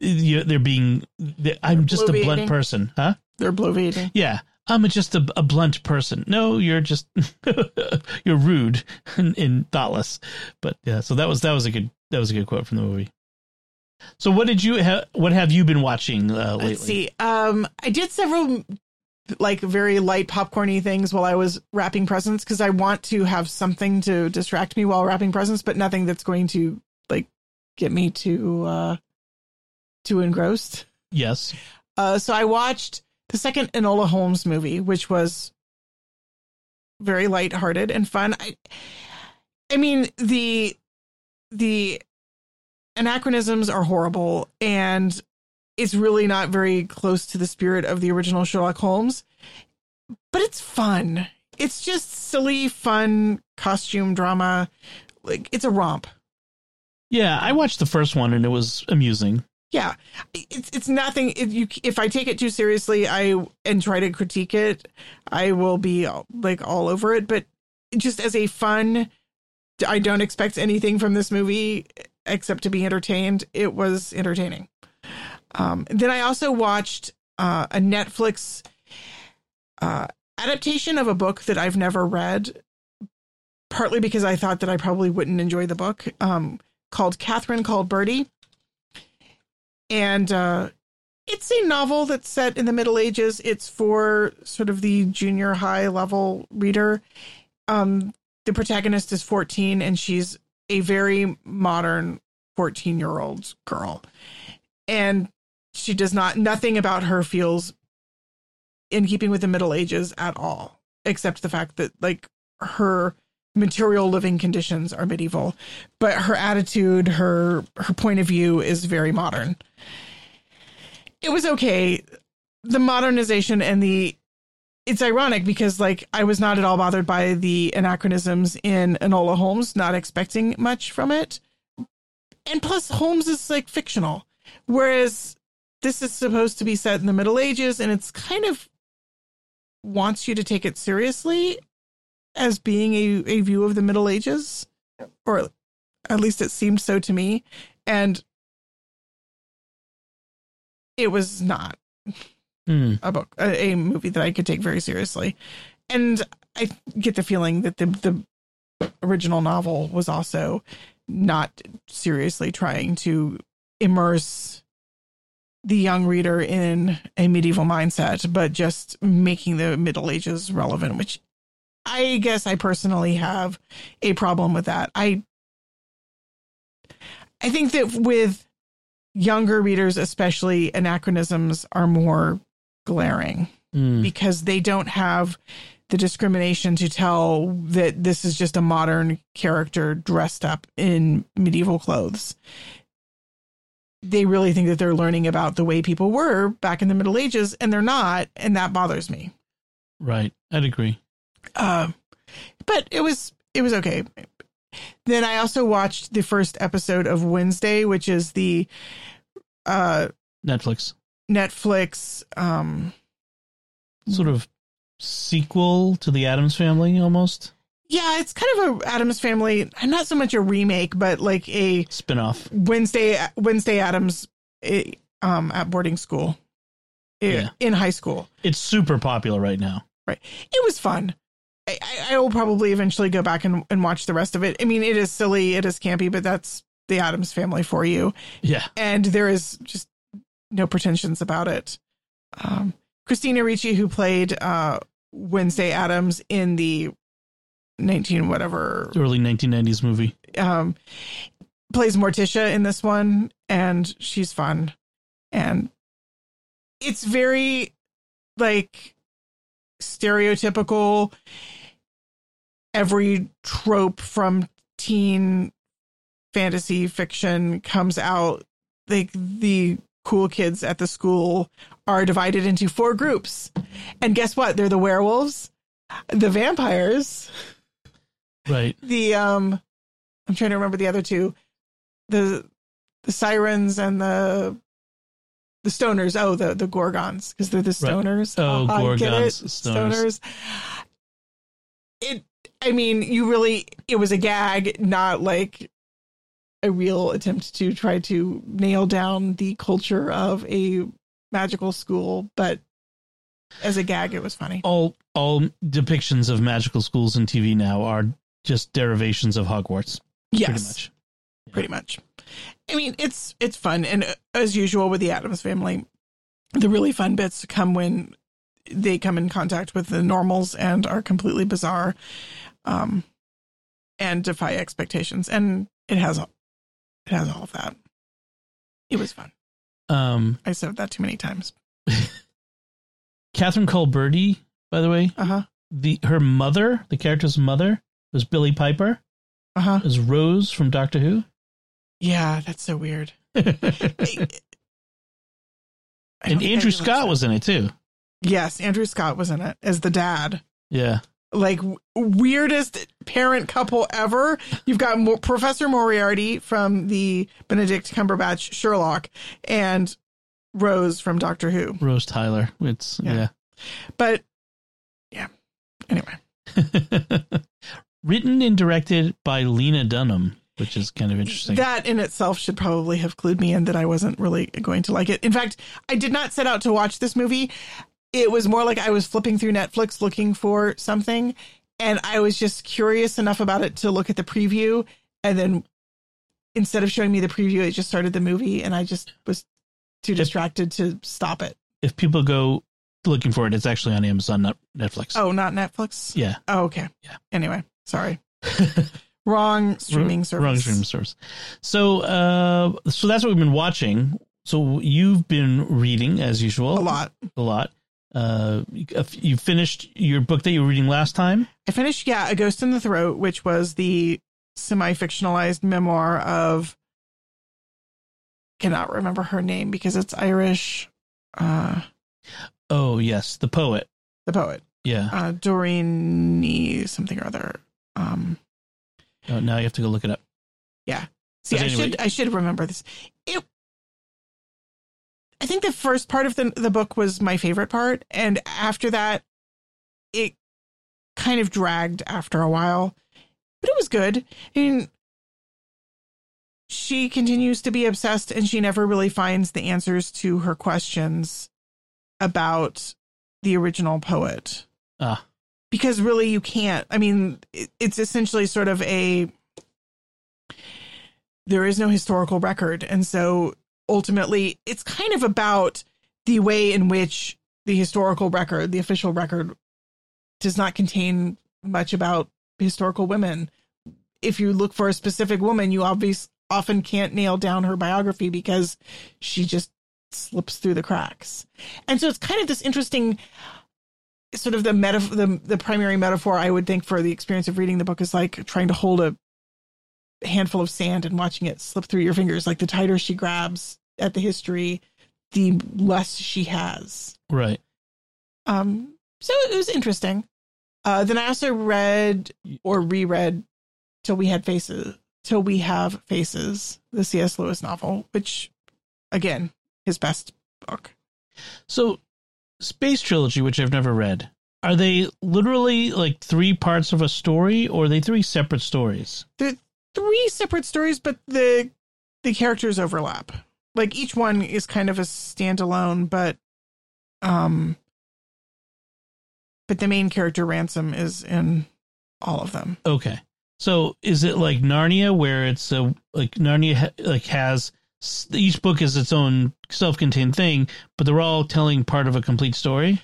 you they're being. They're, I'm just a blunt person, huh? They're bloviating. Yeah, I'm just a, a blunt person. No, you're just you're rude and, and, thoughtless. But yeah, so that was that was a good that was a good quote from the movie. So what did you ha- what have you been watching uh, lately? Let's see. Um, I did several like very light popcorny things while I was wrapping presents because I want to have something to distract me while wrapping presents, but nothing that's going to like get me to uh too engrossed. Yes. Uh, so I watched the second Enola Holmes movie, which was very lighthearted and fun. I, I mean the the anachronisms are horrible and it's really not very close to the spirit of the original Sherlock Holmes, but it's fun. It's just silly, fun costume drama. Like it's a romp. Yeah, I watched the first one and it was amusing. Yeah, it's it's nothing. If you if I take it too seriously, I and try to critique it, I will be like all over it. But just as a fun, I don't expect anything from this movie except to be entertained. It was entertaining. Um, then I also watched uh, a Netflix uh, adaptation of a book that I've never read, partly because I thought that I probably wouldn't enjoy the book, um, called Catherine Called Birdy. And uh, it's a novel that's set in the Middle Ages. It's for sort of the junior high level reader. Um, the protagonist is 14 and she's a very modern 14 year old girl. And she does not, nothing about her feels in keeping with the Middle Ages at all, except the fact that, like, her material living conditions are medieval, but her attitude, her her point of view is very modern. It was okay. The modernization and the it's ironic because like I was not at all bothered by the anachronisms in Enola Holmes, not expecting much from it. And plus Holmes is like fictional. Whereas this is supposed to be set in the Middle Ages and it's kind of wants you to take it seriously as being a, a view of the Middle Ages, or at least it seemed so to me. And it was not mm. a book, a, a, movie that I could take very seriously. And I get the feeling that the, the original novel was also not seriously trying to immerse the young reader in a medieval mindset, but just making the Middle Ages relevant, which I guess I personally have a problem with that. I I think that with younger readers, especially anachronisms are more glaring mm. because they don't have the discrimination to tell that this is just a modern character dressed up in medieval clothes they really think that they're learning about the way people were back in the Middle Ages, and they're not, and that bothers me. Right, I'd agree. Uh, but it was it was okay. Then I also watched the first episode of Wednesday, which is the uh, Netflix Netflix um, sort of sequel to the Addams Family, almost. Yeah, it's kind of a Addams Family. Not so much a remake, but like a spinoff. Wednesday Wednesday Addams, eh, um, at boarding school, yeah. in high school. It's super popular right now. Right. It was fun. I, I will probably eventually go back and, and watch the rest of it. I mean, it is silly, it is campy, but that's the Addams Family for you. Yeah. And there is just no pretensions about it. Um, Christina Ricci, who played uh, Wednesday Addams in the 19 whatever early 1990s movie. um plays morticia in this one and she's fun. And it's very like stereotypical every trope from teen fantasy fiction comes out. Like the cool kids at the school are divided into four groups. And guess what? They're the werewolves the vampires Right. The um I'm trying to remember the other two. The the sirens and the the stoners. Oh, the the gorgons because they're the stoners. Oh, I get gorgons, it. stoners. Stoners. It. I mean, you really. It was a gag, not like a real attempt to try to nail down the culture of a magical school, but as a gag, it was funny. All all depictions of magical schools in TV now are just derivations of Hogwarts. yes, Pretty much. pretty much. I mean, it's it's fun, and uh, as usual with the Addams family, the really fun bits come when they come in contact with the normals and are completely bizarre, um, and defy expectations. And it has all- it has all of that. It was fun. Um, I said that too many times. Catherine Called Birdy, by the way, Uh huh. the her mother, the character's mother, was Billie Piper, Uh huh. was Rose from Doctor Who. Yeah, that's so weird. and I- I don't think I Andrew Scott was in it too. Yes, Andrew Scott was in it as the dad. Yeah. like w- weirdest parent couple ever. You've got Mo- Professor Moriarty from the Benedict Cumberbatch Sherlock and Rose from Doctor Who. Rose Tyler. It's Yeah. But yeah, anyway, yeah. Written and directed by Lena Dunham, which is kind of interesting. that in itself should probably have clued me in that I wasn't really going to like it. In fact, I did not set out to watch this movie. It was more like I was flipping through Netflix looking for something, and I was just curious enough about it to look at the preview, and then instead of showing me the preview, it just started the movie, and I just was too distracted to stop it. if people go looking for it, it's actually on Amazon, not Netflix. Oh, not Netflix. Yeah. Oh, okay. Yeah. Anyway, sorry. Wrong streaming service. Wrong streaming service. So, uh, so that's what we've been watching. So you've been reading as usual. A lot. A lot. Uh, you finished your book that you were reading last time. I finished, yeah, A Ghost in the Throat, which was the semi fictionalized memoir of cannot remember her name because it's Irish. Uh Oh yes, the poet. the poet. Yeah. Uh Doreen something or other. Um Oh, now you have to go look it up. Yeah. See I anyway. should I should remember this. It I think the first part of the the book was my favorite part and after that it kind of dragged after a while. But it was good. I mean she continues to be obsessed and she never really finds the answers to her questions about the original poet Ah, because really you can't i mean it's essentially sort of a there is no historical record. And so ultimately it's kind of about the way in which the historical record the official record does not contain much about historical women. If you look for a specific woman you obviously often can't nail down her biography because she just slips through the cracks. And so it's kind of this interesting sort of the meta the the primary metaphor I would think for the experience of reading the book is like trying to hold a handful of sand and watching it slip through your fingers. Like the tighter she grabs at the history, the less she has. right. Um, so it was interesting. Uh, then I also read or reread till we had faces till we have faces, the C.S. Lewis novel, which again his best book. So, Space Trilogy, which I've never read, are they literally like three parts of a story, or are they three separate stories? they're three separate stories, but the the characters overlap. Like each one is kind of a standalone, but um but the main character Ransom is in all of them. Okay. So is it like Narnia, where it's a like Narnia ha- like has each book is its own self-contained thing, but they're all telling part of a complete story?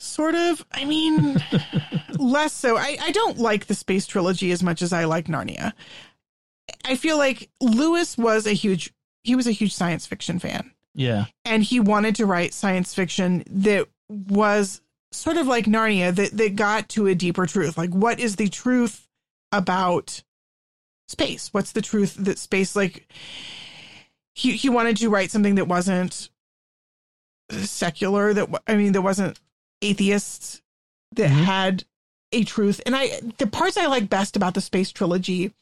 Sort of. I mean, less so. I, I don't like the space trilogy as much as I like Narnia. I feel like Lewis was a huge he was a huge science fiction fan. Yeah. and he wanted to write science fiction that was sort of like Narnia that that got to a deeper truth. Like what is the truth about space? What's the truth that space like he he wanted to write something that wasn't secular that I mean that wasn't atheist that Mhm. had a truth. And I the parts I like best about the space trilogy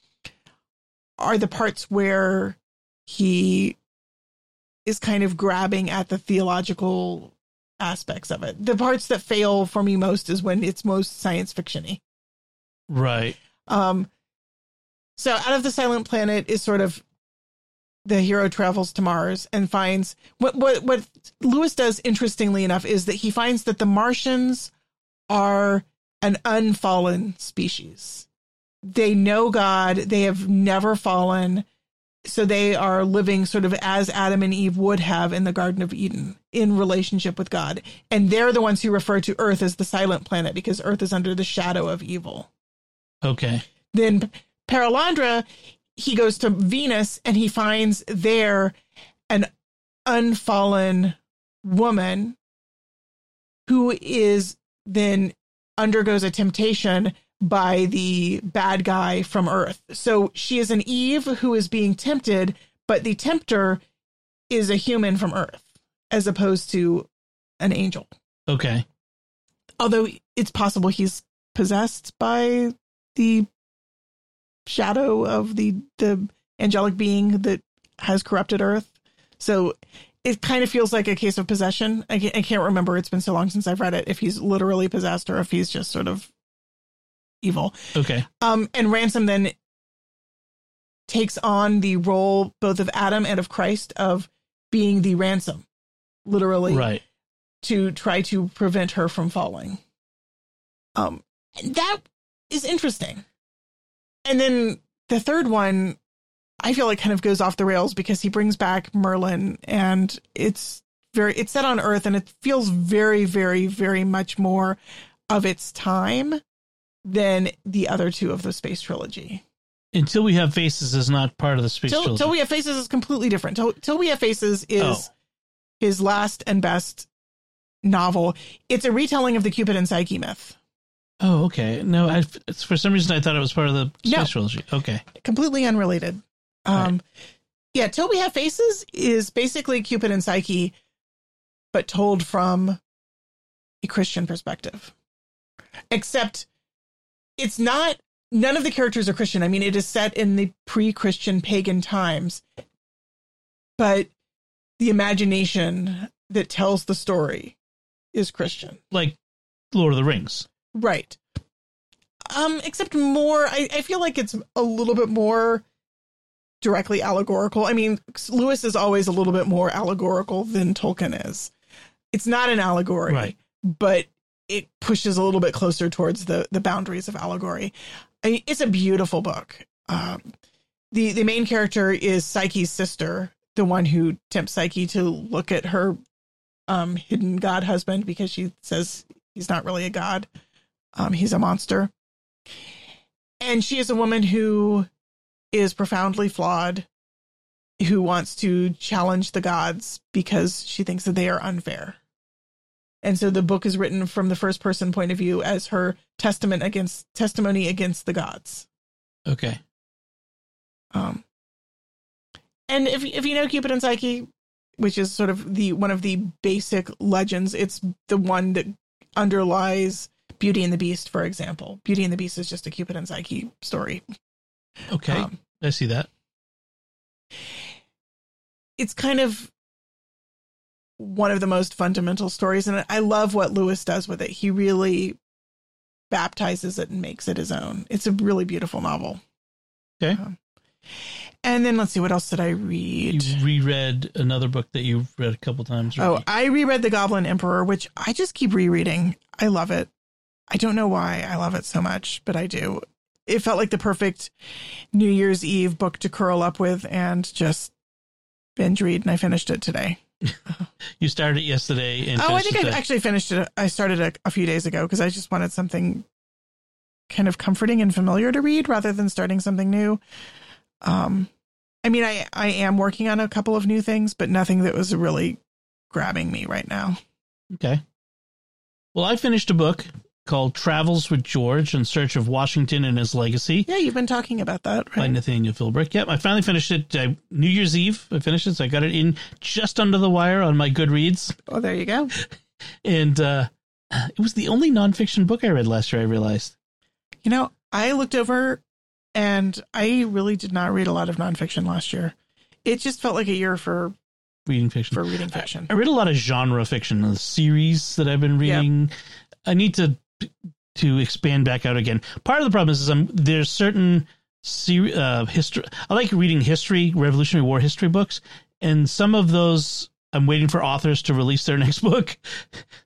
are the parts where he is kind of grabbing at the theological aspects of it. The parts that fail for me most is when it's most science fictiony. Right. Um, so out of the silent planet is sort of the hero travels to Mars and finds what what what Lewis does interestingly enough is that he finds that the Martians are an unfallen species. They know God, they have never fallen, so they are living sort of as Adam and Eve would have in the Garden of Eden in relationship with God. And they're the ones who refer to Earth as the silent planet because Earth is under the shadow of evil. Okay. Then Perelandra, he goes to Venus and he finds there an unfallen woman who is then undergoes a temptation by the bad guy from Earth. So she is an Eve who is being tempted, but the tempter is a human from Earth as opposed to an angel. Okay. Although it's possible he's possessed by the shadow of the the angelic being that has corrupted Earth. So it kind of feels like a case of possession. I can't, I can't remember. It's been so long since I've read it. If he's literally possessed or if he's just sort of evil. Okay. Um, and Ransom then takes on the role both of Adam and of Christ of being the ransom, literally, Right. to try to prevent her from falling. Um, that is interesting. And then the third one, I feel like kind of goes off the rails because he brings back Merlin and it's very, it's set on Earth and it feels very, very, very much more of its time than the other two of the space trilogy. Until we have faces is not part of the space Till, trilogy. Till We Have Faces is completely different. Till, Till We Have Faces is Oh. his last and best novel. It's a retelling of the Cupid and Psyche myth. Oh, okay. No, I, for some reason I thought it was part of the space No. trilogy. Okay. completely unrelated. Um, yeah, Till We Have Faces is basically Cupid and Psyche, but told from a Christian perspective. Except it's not, none of the characters are Christian. I mean, it is set in the pre Christian pagan times, but the imagination that tells the story is Christian. Like Lord of the Rings. Right. Um, except more, I, I feel like it's a little bit more directly allegorical. I mean, Lewis is always a little bit more allegorical than Tolkien is. It's not an allegory, Right. but it pushes a little bit closer towards the the boundaries of allegory. I mean, it's a beautiful book. Um, the the main character is Psyche's sister, the one who tempts Psyche to look at her um, hidden god husband because she says he's not really a god. Um, he's a monster. And she is a woman who is profoundly flawed, who wants to challenge the gods because she thinks that they are unfair. And so the book is written from the first person point of view as her testament against testimony against the gods. Okay. Um, and if if you know Cupid and Psyche, which is sort of the one of the basic legends, it's the one that underlies Beauty and the Beast, for example. Beauty and the Beast is just a Cupid and Psyche story. Okay. Um, I see that. it's kind of one of the most fundamental stories, and I love what Lewis does with it. He really baptizes it and makes it his own. It's a really beautiful novel. Okay. Um, and then let's see, what else did I read? You reread another book that you've read a couple times. Oh. I reread The Goblin Emperor, which I just keep rereading. I love it. I don't know why I love it so much, but I do. It felt like the perfect New Year's Eve book to curl up with and just binge read, and I finished it today. you started it yesterday. And Oh, I think I actually finished it. I started it a few days ago because I just wanted something kind of comforting and familiar to read rather than starting something new. Um, I mean, I I am working on a couple of new things, but nothing that was really grabbing me right now. Okay. Well, I finished a book called Travels with George in Search of Washington and His Legacy Yeah, you've been talking about that, by? Nathaniel Philbrick. Yep, I finally finished it uh, New Year's Eve. I finished it, so I got it in just under the wire on my Goodreads. Oh, there you go. And uh, it was the only nonfiction book I read last year, I realized. You know, I looked over and I really did not read a lot of nonfiction last year. it just felt like a year for reading fiction. for reading fiction. I read a lot of genre fiction, the series that I've been reading. I need to to expand back out again. Part of the problem is, is I'm, there's certain uh, history. I like reading history, Revolutionary War history books, and some of those I'm waiting for authors to release their next book.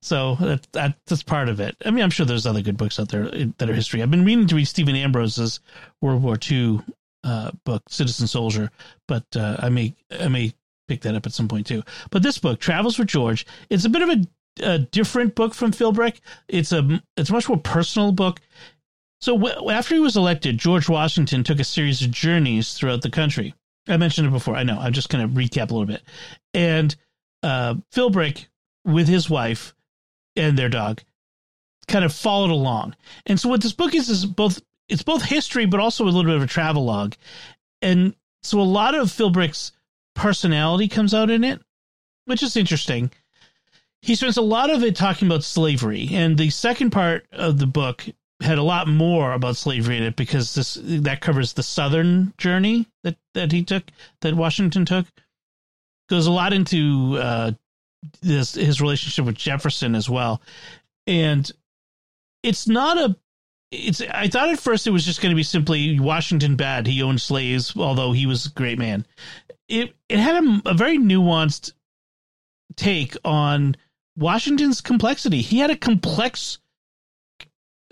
So that, that that's part of it. I mean, I'm sure there's other good books out there that are history. I've been reading to read Stephen Ambrose's World War II uh, book, Citizen Soldier, but uh, I may I may pick that up at some point too. But this book, Travels with George, it's a bit of a, a different book from Philbrick. It's a it's a much more personal book. So w- after he was elected, George Washington took a series of journeys throughout the country. I mentioned it before. I know. I'm just going to recap a little bit. And uh, Philbrick, with his wife and their dog, kind of followed along. And so what this book is is both it's both history, but also a little bit of a travel log. And so a lot of Philbrick's personality comes out in it, which is interesting. He spends a lot of it talking about slavery, and the second part of the book had a lot more about slavery in it because this that covers the southern journey that that he took, that Washington took. Goes a lot into uh, this his relationship with Jefferson as well, and it's not a it's I thought at first it was just going to be simply Washington bad. He owned slaves, although he was a great man. It it had a, a very nuanced take on Washington's complexity. He had a complex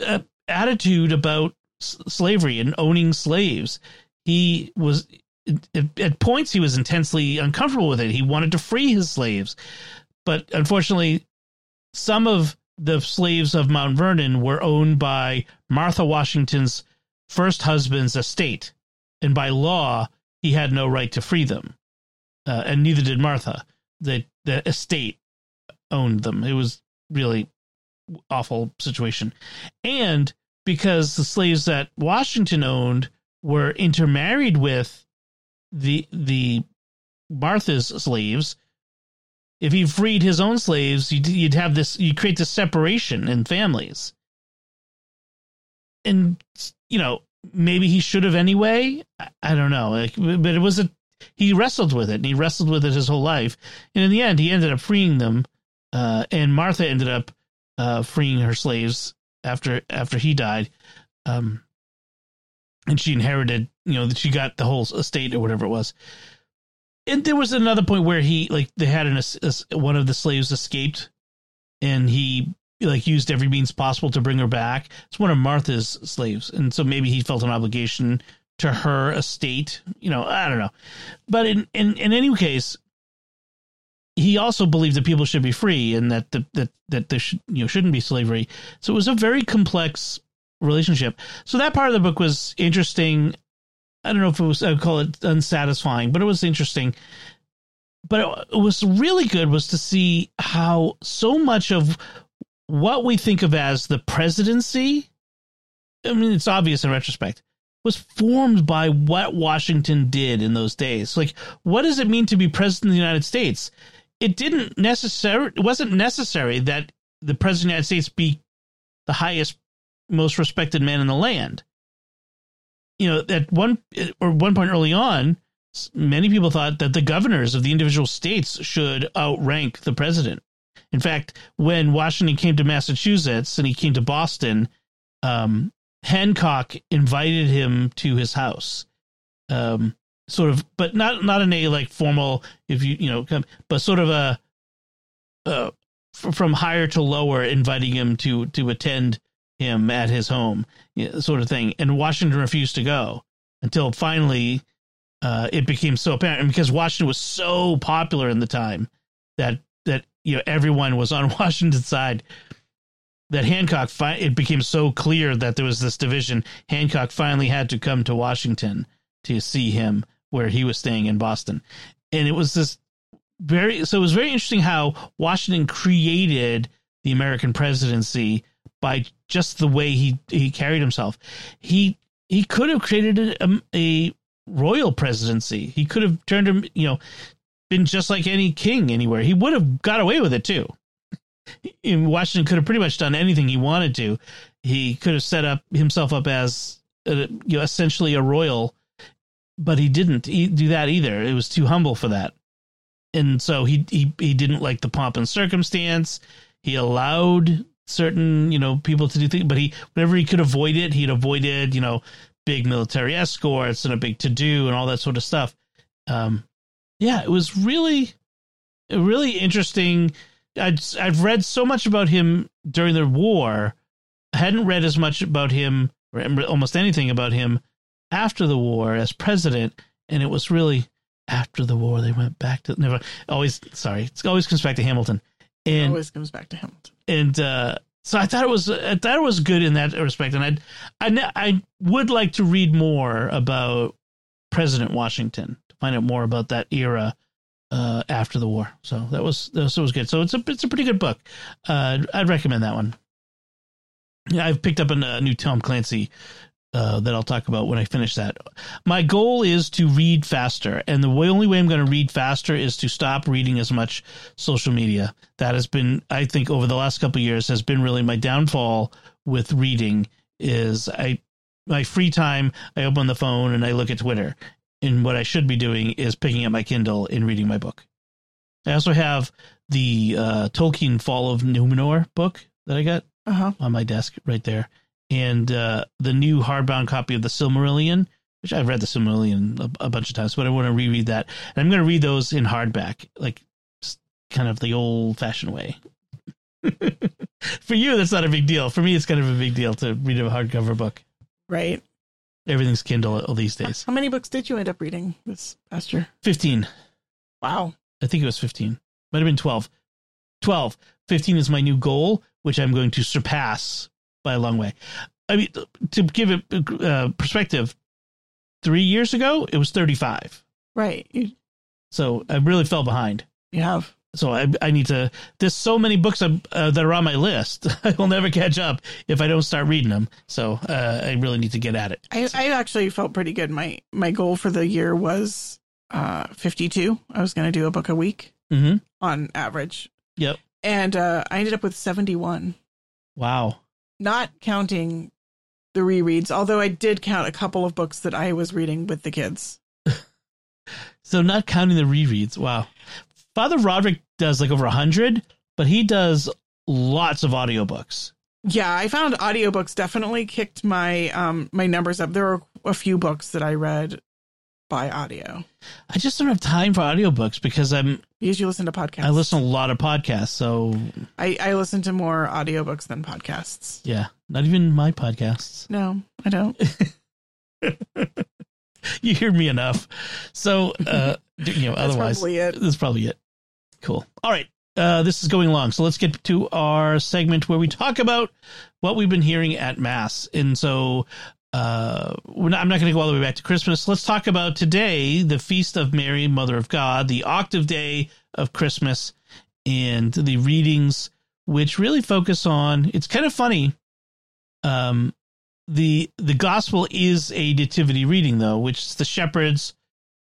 uh, attitude about s- slavery and owning slaves. He was at, at points he was intensely uncomfortable with it. He wanted to free his slaves, but unfortunately, some of the slaves of Mount Vernon were owned by Martha Washington's first husband's estate, and by law, he had no right to free them, uh, and neither did Martha. The the estate owned them. It was really awful situation, and because the slaves that Washington owned were intermarried with the the Martha's slaves, if he freed his own slaves, you'd, you'd have this, you create this separation in families. And, you know, maybe he should have anyway. I, I don't know. Like, but it was a, he wrestled with it and he wrestled with it his whole life. And in the end, he ended up freeing them. Uh, and Martha ended up uh, freeing her slaves after, after he died. Um, and she inherited, you know, she got the whole estate or whatever it was. And there was another point where he like they had an a, one of the slaves escaped and he like used every means possible to bring her back. It's one of martha's slaves. And so maybe he felt an obligation to her estate you know i don't know. But in in, in any case he also believed that people should be free and that the, that that there should you know shouldn't be slavery so it was a very complex relationship so that part of the book was interesting I don't know if it was I would call it unsatisfying, but it was interesting. But it, it was really good was to see how so much of what we think of as the presidency, I mean, it's obvious in retrospect, was formed by what Washington did in those days. Like, what does it mean to be president of the United States? It didn't necessary. It wasn't necessary that the president of the United States be the highest, most respected man in the land you know, at one or one point early on, many people thought that the governors of the individual states should outrank the president. In fact, when Washington came to Massachusetts and he came to Boston, um, Hancock invited him to his house, um, sort of, but not not in a like formal, if you you know, come, but sort of a, uh, from higher to lower, inviting him to to attend him at his home, sort of thing. And Washington refused to go until finally uh, it became so apparent. And because Washington was so popular in the time that that you know everyone was on Washington's side, that Hancock fi- it became so clear that there was this division. Hancock finally had to come to Washington to see him where he was staying in Boston, and it was this very so it was very interesting how Washington created the American presidency by just the way he he carried himself. He he could have created a, um, a royal presidency. He could have turned him, you know, been just like any king anywhere. He would have got away with it too. Washington could have pretty much done anything he wanted to. He could have set up himself up as a, you know essentially a royal but he didn't do that either. It was too humble for that, and so he he he didn't like the pomp and circumstance. He allowed certain you know people to do things, but he whenever he could avoid it, he'd avoided you know big military escorts and a big to do and all that sort of stuff. Um, yeah, it was really really interesting. I'd, I've read so much about him during the war. I hadn't read as much about him, or almost anything about him, after the war as president. And it was really after the war they went back to never always. Sorry, it always comes back to Hamilton. And always comes back to Hamilton. And uh, so I thought it was I thought it was good in that respect. And I'd, I I would like to read more about President Washington to find out more about that era uh, after the war. So that was that was, was good. So it's a it's a pretty good book. Uh, I'd recommend that one. Yeah, I've picked up a, a new Tom Clancy uh, that I'll talk about when I finish that. My goal is to read faster, and the only way I'm going to read faster is to stop reading as much social media. That has been, I think, over the last couple years, has been really my downfall with reading. Is I my free time, I open the phone and I look at Twitter, and what I should be doing is picking up my Kindle and reading my book. I also have the uh, Tolkien Fall of Numenor book that I got uh-huh. on my desk right there, and uh, the new hardbound copy of the Silmarillion, which I've read the Silmarillion a, a bunch of times, but I want to reread that, and I'm going to read those in hardback, like kind of the old-fashioned way. For you, that's not a big deal. For me, it's kind of a big deal to read a hardcover book. Right. Everything's Kindle all these days. How many books did you end up reading this past year? 15. Wow. I think it was 15. Might have been 12. 12. 15 is my new goal, which I'm going to surpass by a long way. I mean, to give it uh, perspective, three years ago, it was 35. Right. You, so I really fell behind. You have so I, I need to. There's so many books uh, that are on my list. I will never catch up if I don't start reading them. So uh, I really need to get at it. I, I actually felt pretty good. My my goal for the year was uh, 52. I was going to do a book a week mm-hmm. on average. Yep. And uh, I ended up with 71. Wow. Not counting the rereads, although I did count a couple of books that I was reading with the kids. so not counting the rereads. Wow. Father Roderick does like over a hundred, but he does lots of audiobooks. Yeah, I found audiobooks definitely kicked my um my numbers up. There were a few books that I read by audio. I just don't have time for audiobooks because I'm because you listen to podcasts. I listen to a lot of podcasts, so I, I listen to more audiobooks than podcasts. Yeah. Not even my podcasts. No, I don't. you hear me enough. So uh you know, otherwise probably it. that's probably it. Cool. All right. Uh, this is going long. So let's get to our segment where we talk about what we've been hearing at Mass. And so uh, not, I'm not going to go all the way back to Christmas. Let's talk about today, the Feast of Mary, Mother of God, the octave day of Christmas, and the readings, which really focus on. It's kind of funny. Um, the the gospel is a nativity reading, though, which is the shepherds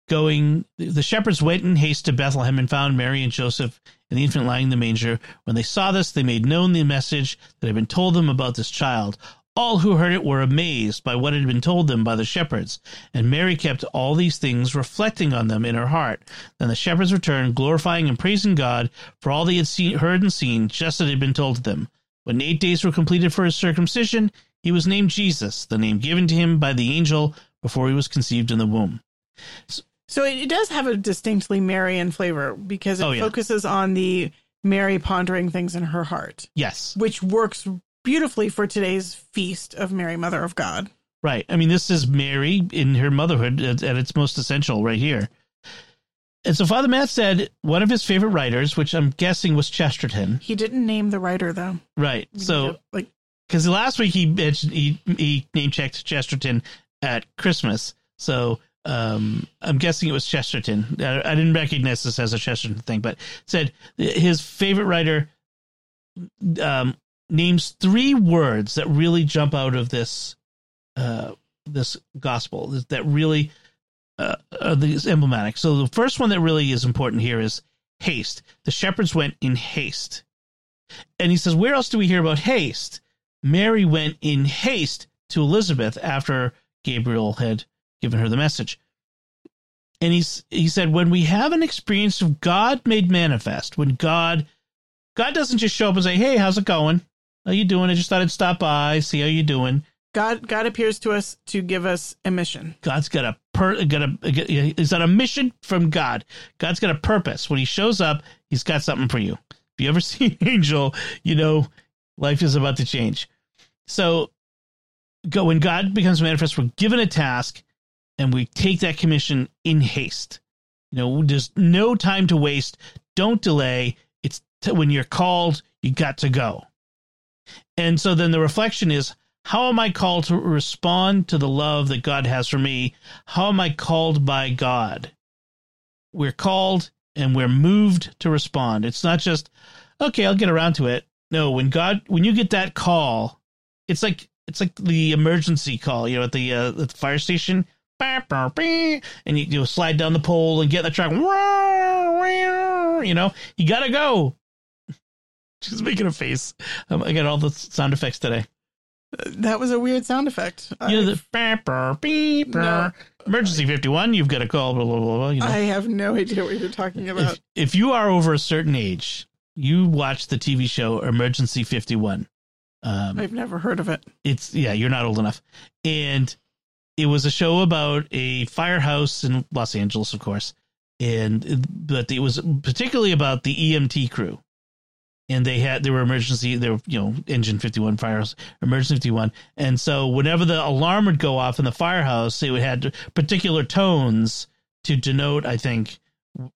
going the shepherds went in haste to Bethlehem and found Mary and Joseph and the infant lying in the manger. When they saw this, they made known the message that had been told them about this child. All who heard it were amazed by what had been told them by the shepherds, and Mary kept all these things, reflecting on them in her heart. Then the shepherds returned, glorifying and praising God for all they had seen, heard and seen, just as it had been told to them. When eight days were completed for his circumcision, he was named Jesus, the name given to him by the angel before he was conceived in the womb. So, so it does have a distinctly Marian flavor because it oh, yeah. focuses on the Mary pondering things in her heart. Yes. Which works beautifully for today's feast of Mary, Mother of God. Right. I mean, this is Mary in her motherhood at, at its most essential right here. And so Father Matt said one of his favorite writers, which I'm guessing was Chesterton. He didn't name the writer though. Right. So like because last week he mentioned he he name checked Chesterton at Christmas. So um, I'm guessing it was Chesterton. I, I, didn't recognize this as a Chesterton thing, but said his favorite writer um, names three words that really jump out of this uh, this gospel that really uh, are these emblematic. So the first one that really is important here is haste. The shepherds went in haste, and he says, "Where else do we hear about haste?" Mary went in haste to Elizabeth after Gabriel had given her the message. and he's he said when we have an experience of God made manifest, when God God doesn't just show up and say, "Hey, how's it going? How you doing? I just thought I'd stop by, see how you doing." God God appears to us to give us a mission. God's got a per got a is that a mission from God. God's got a purpose. When he shows up, he's got something for you. If you ever see an angel, you know life is about to change. So go when God becomes manifest, we're given a task and we take that commission in haste. You know, there's no time to waste. Don't delay. It's t- when you're called, you got to go. And so then the reflection is how am I called to respond to the love that God has for me? How am I called by God? We're called and we're moved to respond. It's not just, okay, I'll get around to it. No, when God, when you get that call, it's like it's like the emergency call, you know, at the uh, at the fire station, and you, you slide down the pole and get the truck. You know, you gotta go. She's making a face. Um, I got all the sound effects today. That was a weird sound effect. You know, the beep, no. emergency 51, you've got a call, blah, blah, blah, you know. I have no idea what you're talking about. If, if you are over a certain age, you watch the TV show Emergency 51. Um, I've never heard of it. It's yeah, you're not old enough. And it was a show about a firehouse in Los Angeles, of course, and but it was particularly about the EMT crew. And they had there were emergency there were you know engine 51 firehouse emergency 51 and so whenever the alarm would go off in the firehouse it would had particular tones to denote I think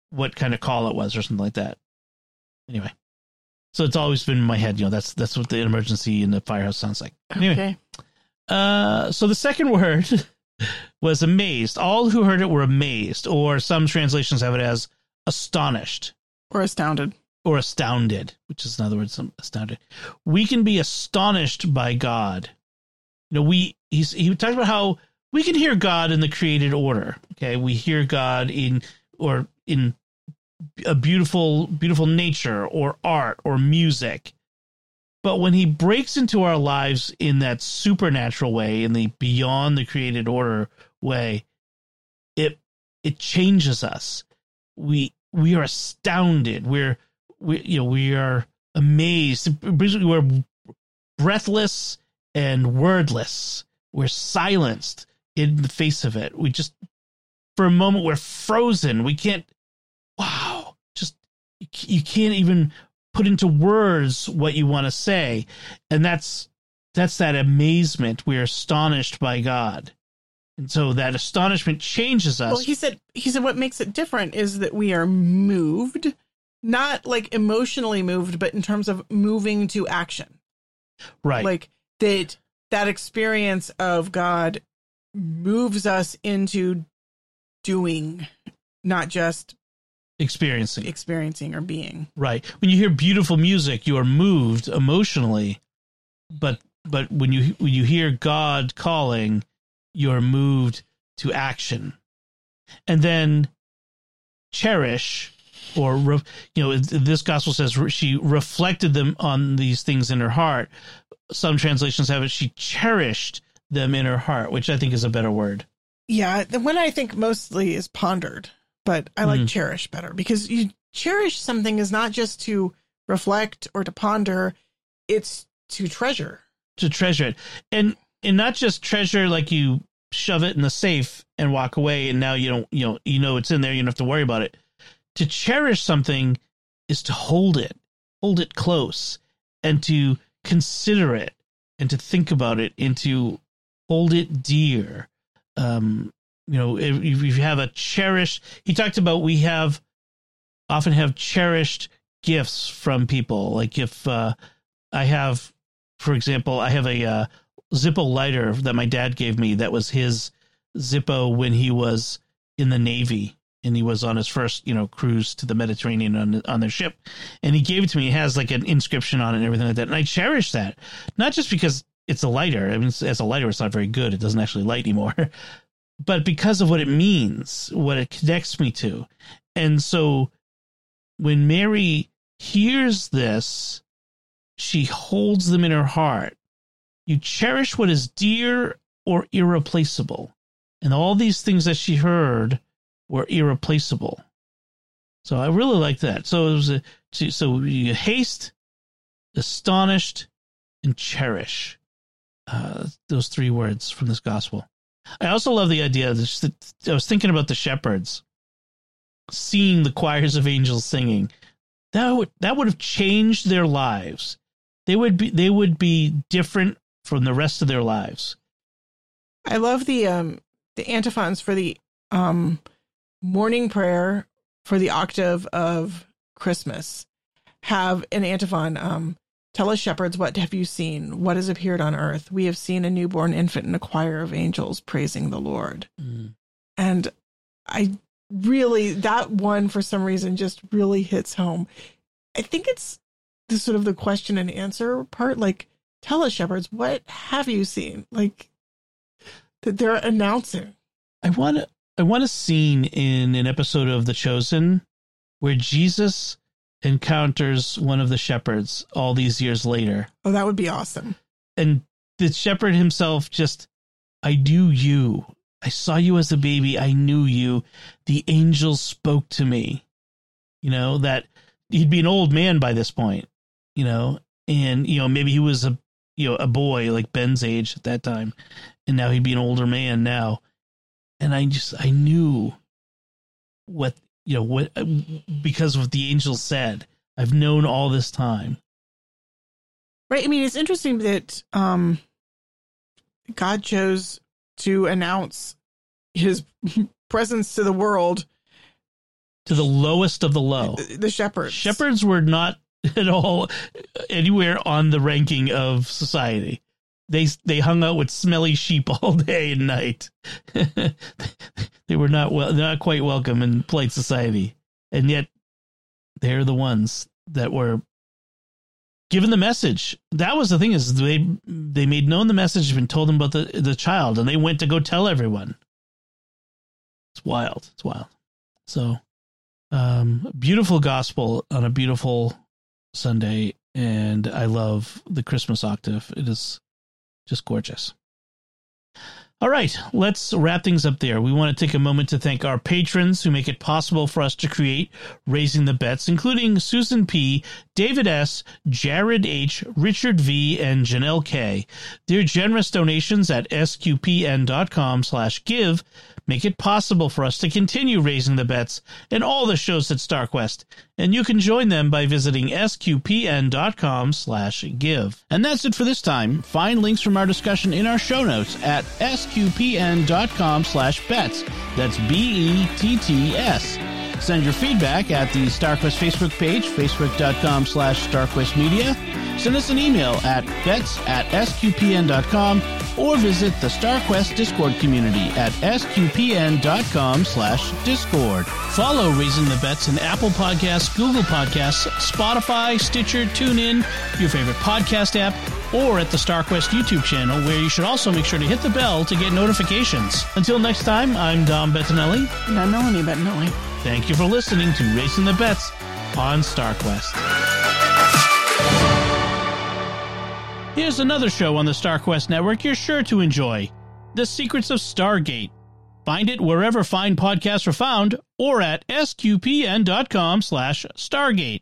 what kind of call it was or something like that Anyway, so it's always been in my head. You know, that's that's what the emergency in the firehouse sounds like. Anyway, okay. Uh, so the second word was amazed. All who heard it were amazed, or some translations have it as astonished, or astounded, or astounded, which is another word. Some astounded. We can be astonished by God. You know, we he's he talks about how we can hear God in the created order. Okay, we hear God in or in a beautiful beautiful nature or art or music but when he breaks into our lives in that supernatural way in the beyond the created order way it it changes us we we are astounded we're we you know we are amazed basically we're breathless and wordless we're silenced in the face of it we just for a moment we're frozen we can't wow, just you can't even put into words what you want to say, and that's that's that amazement. We're astonished by God. And so that astonishment changes us. Well, he said he said what makes it different is that we are moved, not like emotionally moved, but in terms of moving to action. Right. Like that that experience of God moves us into doing, not just experiencing experiencing or being right when you hear beautiful music you are moved emotionally but but when you when you hear god calling you're moved to action and then cherish or you know this gospel says she reflected them on these things in her heart some translations have it she cherished them in her heart which i think is a better word yeah the one i think mostly is pondered but I like mm. cherish better because you cherish something is not just to reflect or to ponder, it's to treasure. To treasure it. And and not just treasure like you shove it in the safe and walk away and now you don't you know you know it's in there, you don't have to worry about it. To cherish something is to hold it, hold it close, and to consider it and to think about it and to hold it dear. Um, you know, if, if you have a cherished, he talked about we have often have cherished gifts from people. Like if uh, I have, for example, I have a uh, Zippo lighter that my dad gave me that was his Zippo when he was in the Navy and he was on his first, you know, cruise to the Mediterranean on on their ship, and he gave it to me. It has like an inscription on it and everything like that, and I cherish that. Not just because it's a lighter. I mean, as a lighter, it's not very good. It doesn't actually light anymore. but because of what it means, what it connects me to. And so when Mary hears this, she holds them in her heart. You cherish what is dear or irreplaceable. And all these things that she heard were irreplaceable. So I really like that. So it was a so you haste, astonished, and cherish. Uh, those three words from this gospel. I also love the idea that I was thinking about the shepherds seeing the choirs of angels singing. That would that would have changed their lives. They would be they would be different from the rest of their lives. I love the um the antiphons for the um morning prayer for the octave of Christmas have an antiphon um Tell us, shepherds, what have you seen? What has appeared on earth? We have seen a newborn infant and a choir of angels praising the Lord. Mm. And I really, that one for some reason just really hits home. I think it's the sort of the question and answer part. Like, tell us, shepherds, what have you seen? Like, that they're announcing. I want to. I want a scene in an episode of The Chosen where Jesus encounters one of the shepherds all these years later. Oh, that would be awesome. And the shepherd himself just, I knew you. I saw you as a baby. I knew you. The angels spoke to me. You know, that he'd be an old man by this point, you know, and, you know, maybe he was a, you know, a boy like Ben's age at that time. And now he'd be an older man now. And I just, I knew what you know what because of what the angel said i've known all this time. Right. I mean it's interesting that um god chose to announce his presence to the world. To the lowest of the low. The shepherds. Shepherds were not at all anywhere on the ranking of society they they hung out with smelly sheep all day and night. they were not well, not quite welcome in polite society, and yet they're the ones that were given the message. That was the thing is they they made known the message and told them about the the child, and they went to go tell everyone. It's wild. It's wild. So, um, beautiful gospel on a beautiful Sunday, and I love the Christmas octave. It is just gorgeous. All right, let's wrap things up there. We want to take a moment to thank our patrons who make it possible for us to create Raising the Betts, including Susan P., David S., Jared H., Richard V., and Janelle K. Their generous donations at sqpn.com slash give make it possible for us to continue raising the Betts in all the shows at StarQuest, and you can join them by visiting sqpn.com slash give. And that's it for this time. Find links from our discussion in our show notes at sqpn.com slash betts. That's B-E-T-T-S. Send your feedback at the StarQuest Facebook page, facebook.com slash starquestmedia. Send us an email at betts at sqpn.com or visit the StarQuest Discord community at sqpn.com slash discord. Follow Raising the Betts in Apple Podcasts, Google Podcasts, Spotify, Stitcher, TuneIn, your favorite podcast app, or at the StarQuest YouTube channel, where you should also make sure to hit the bell to get notifications. Until next time, I'm Dom Bettinelli. And I'm Melanie Bettinelli. Thank you for listening to Raising the Betts on StarQuest. Here's another show on the StarQuest network you're sure to enjoy The Secrets of Stargate. Find it wherever fine podcasts are found or at sqpn.com slash stargate.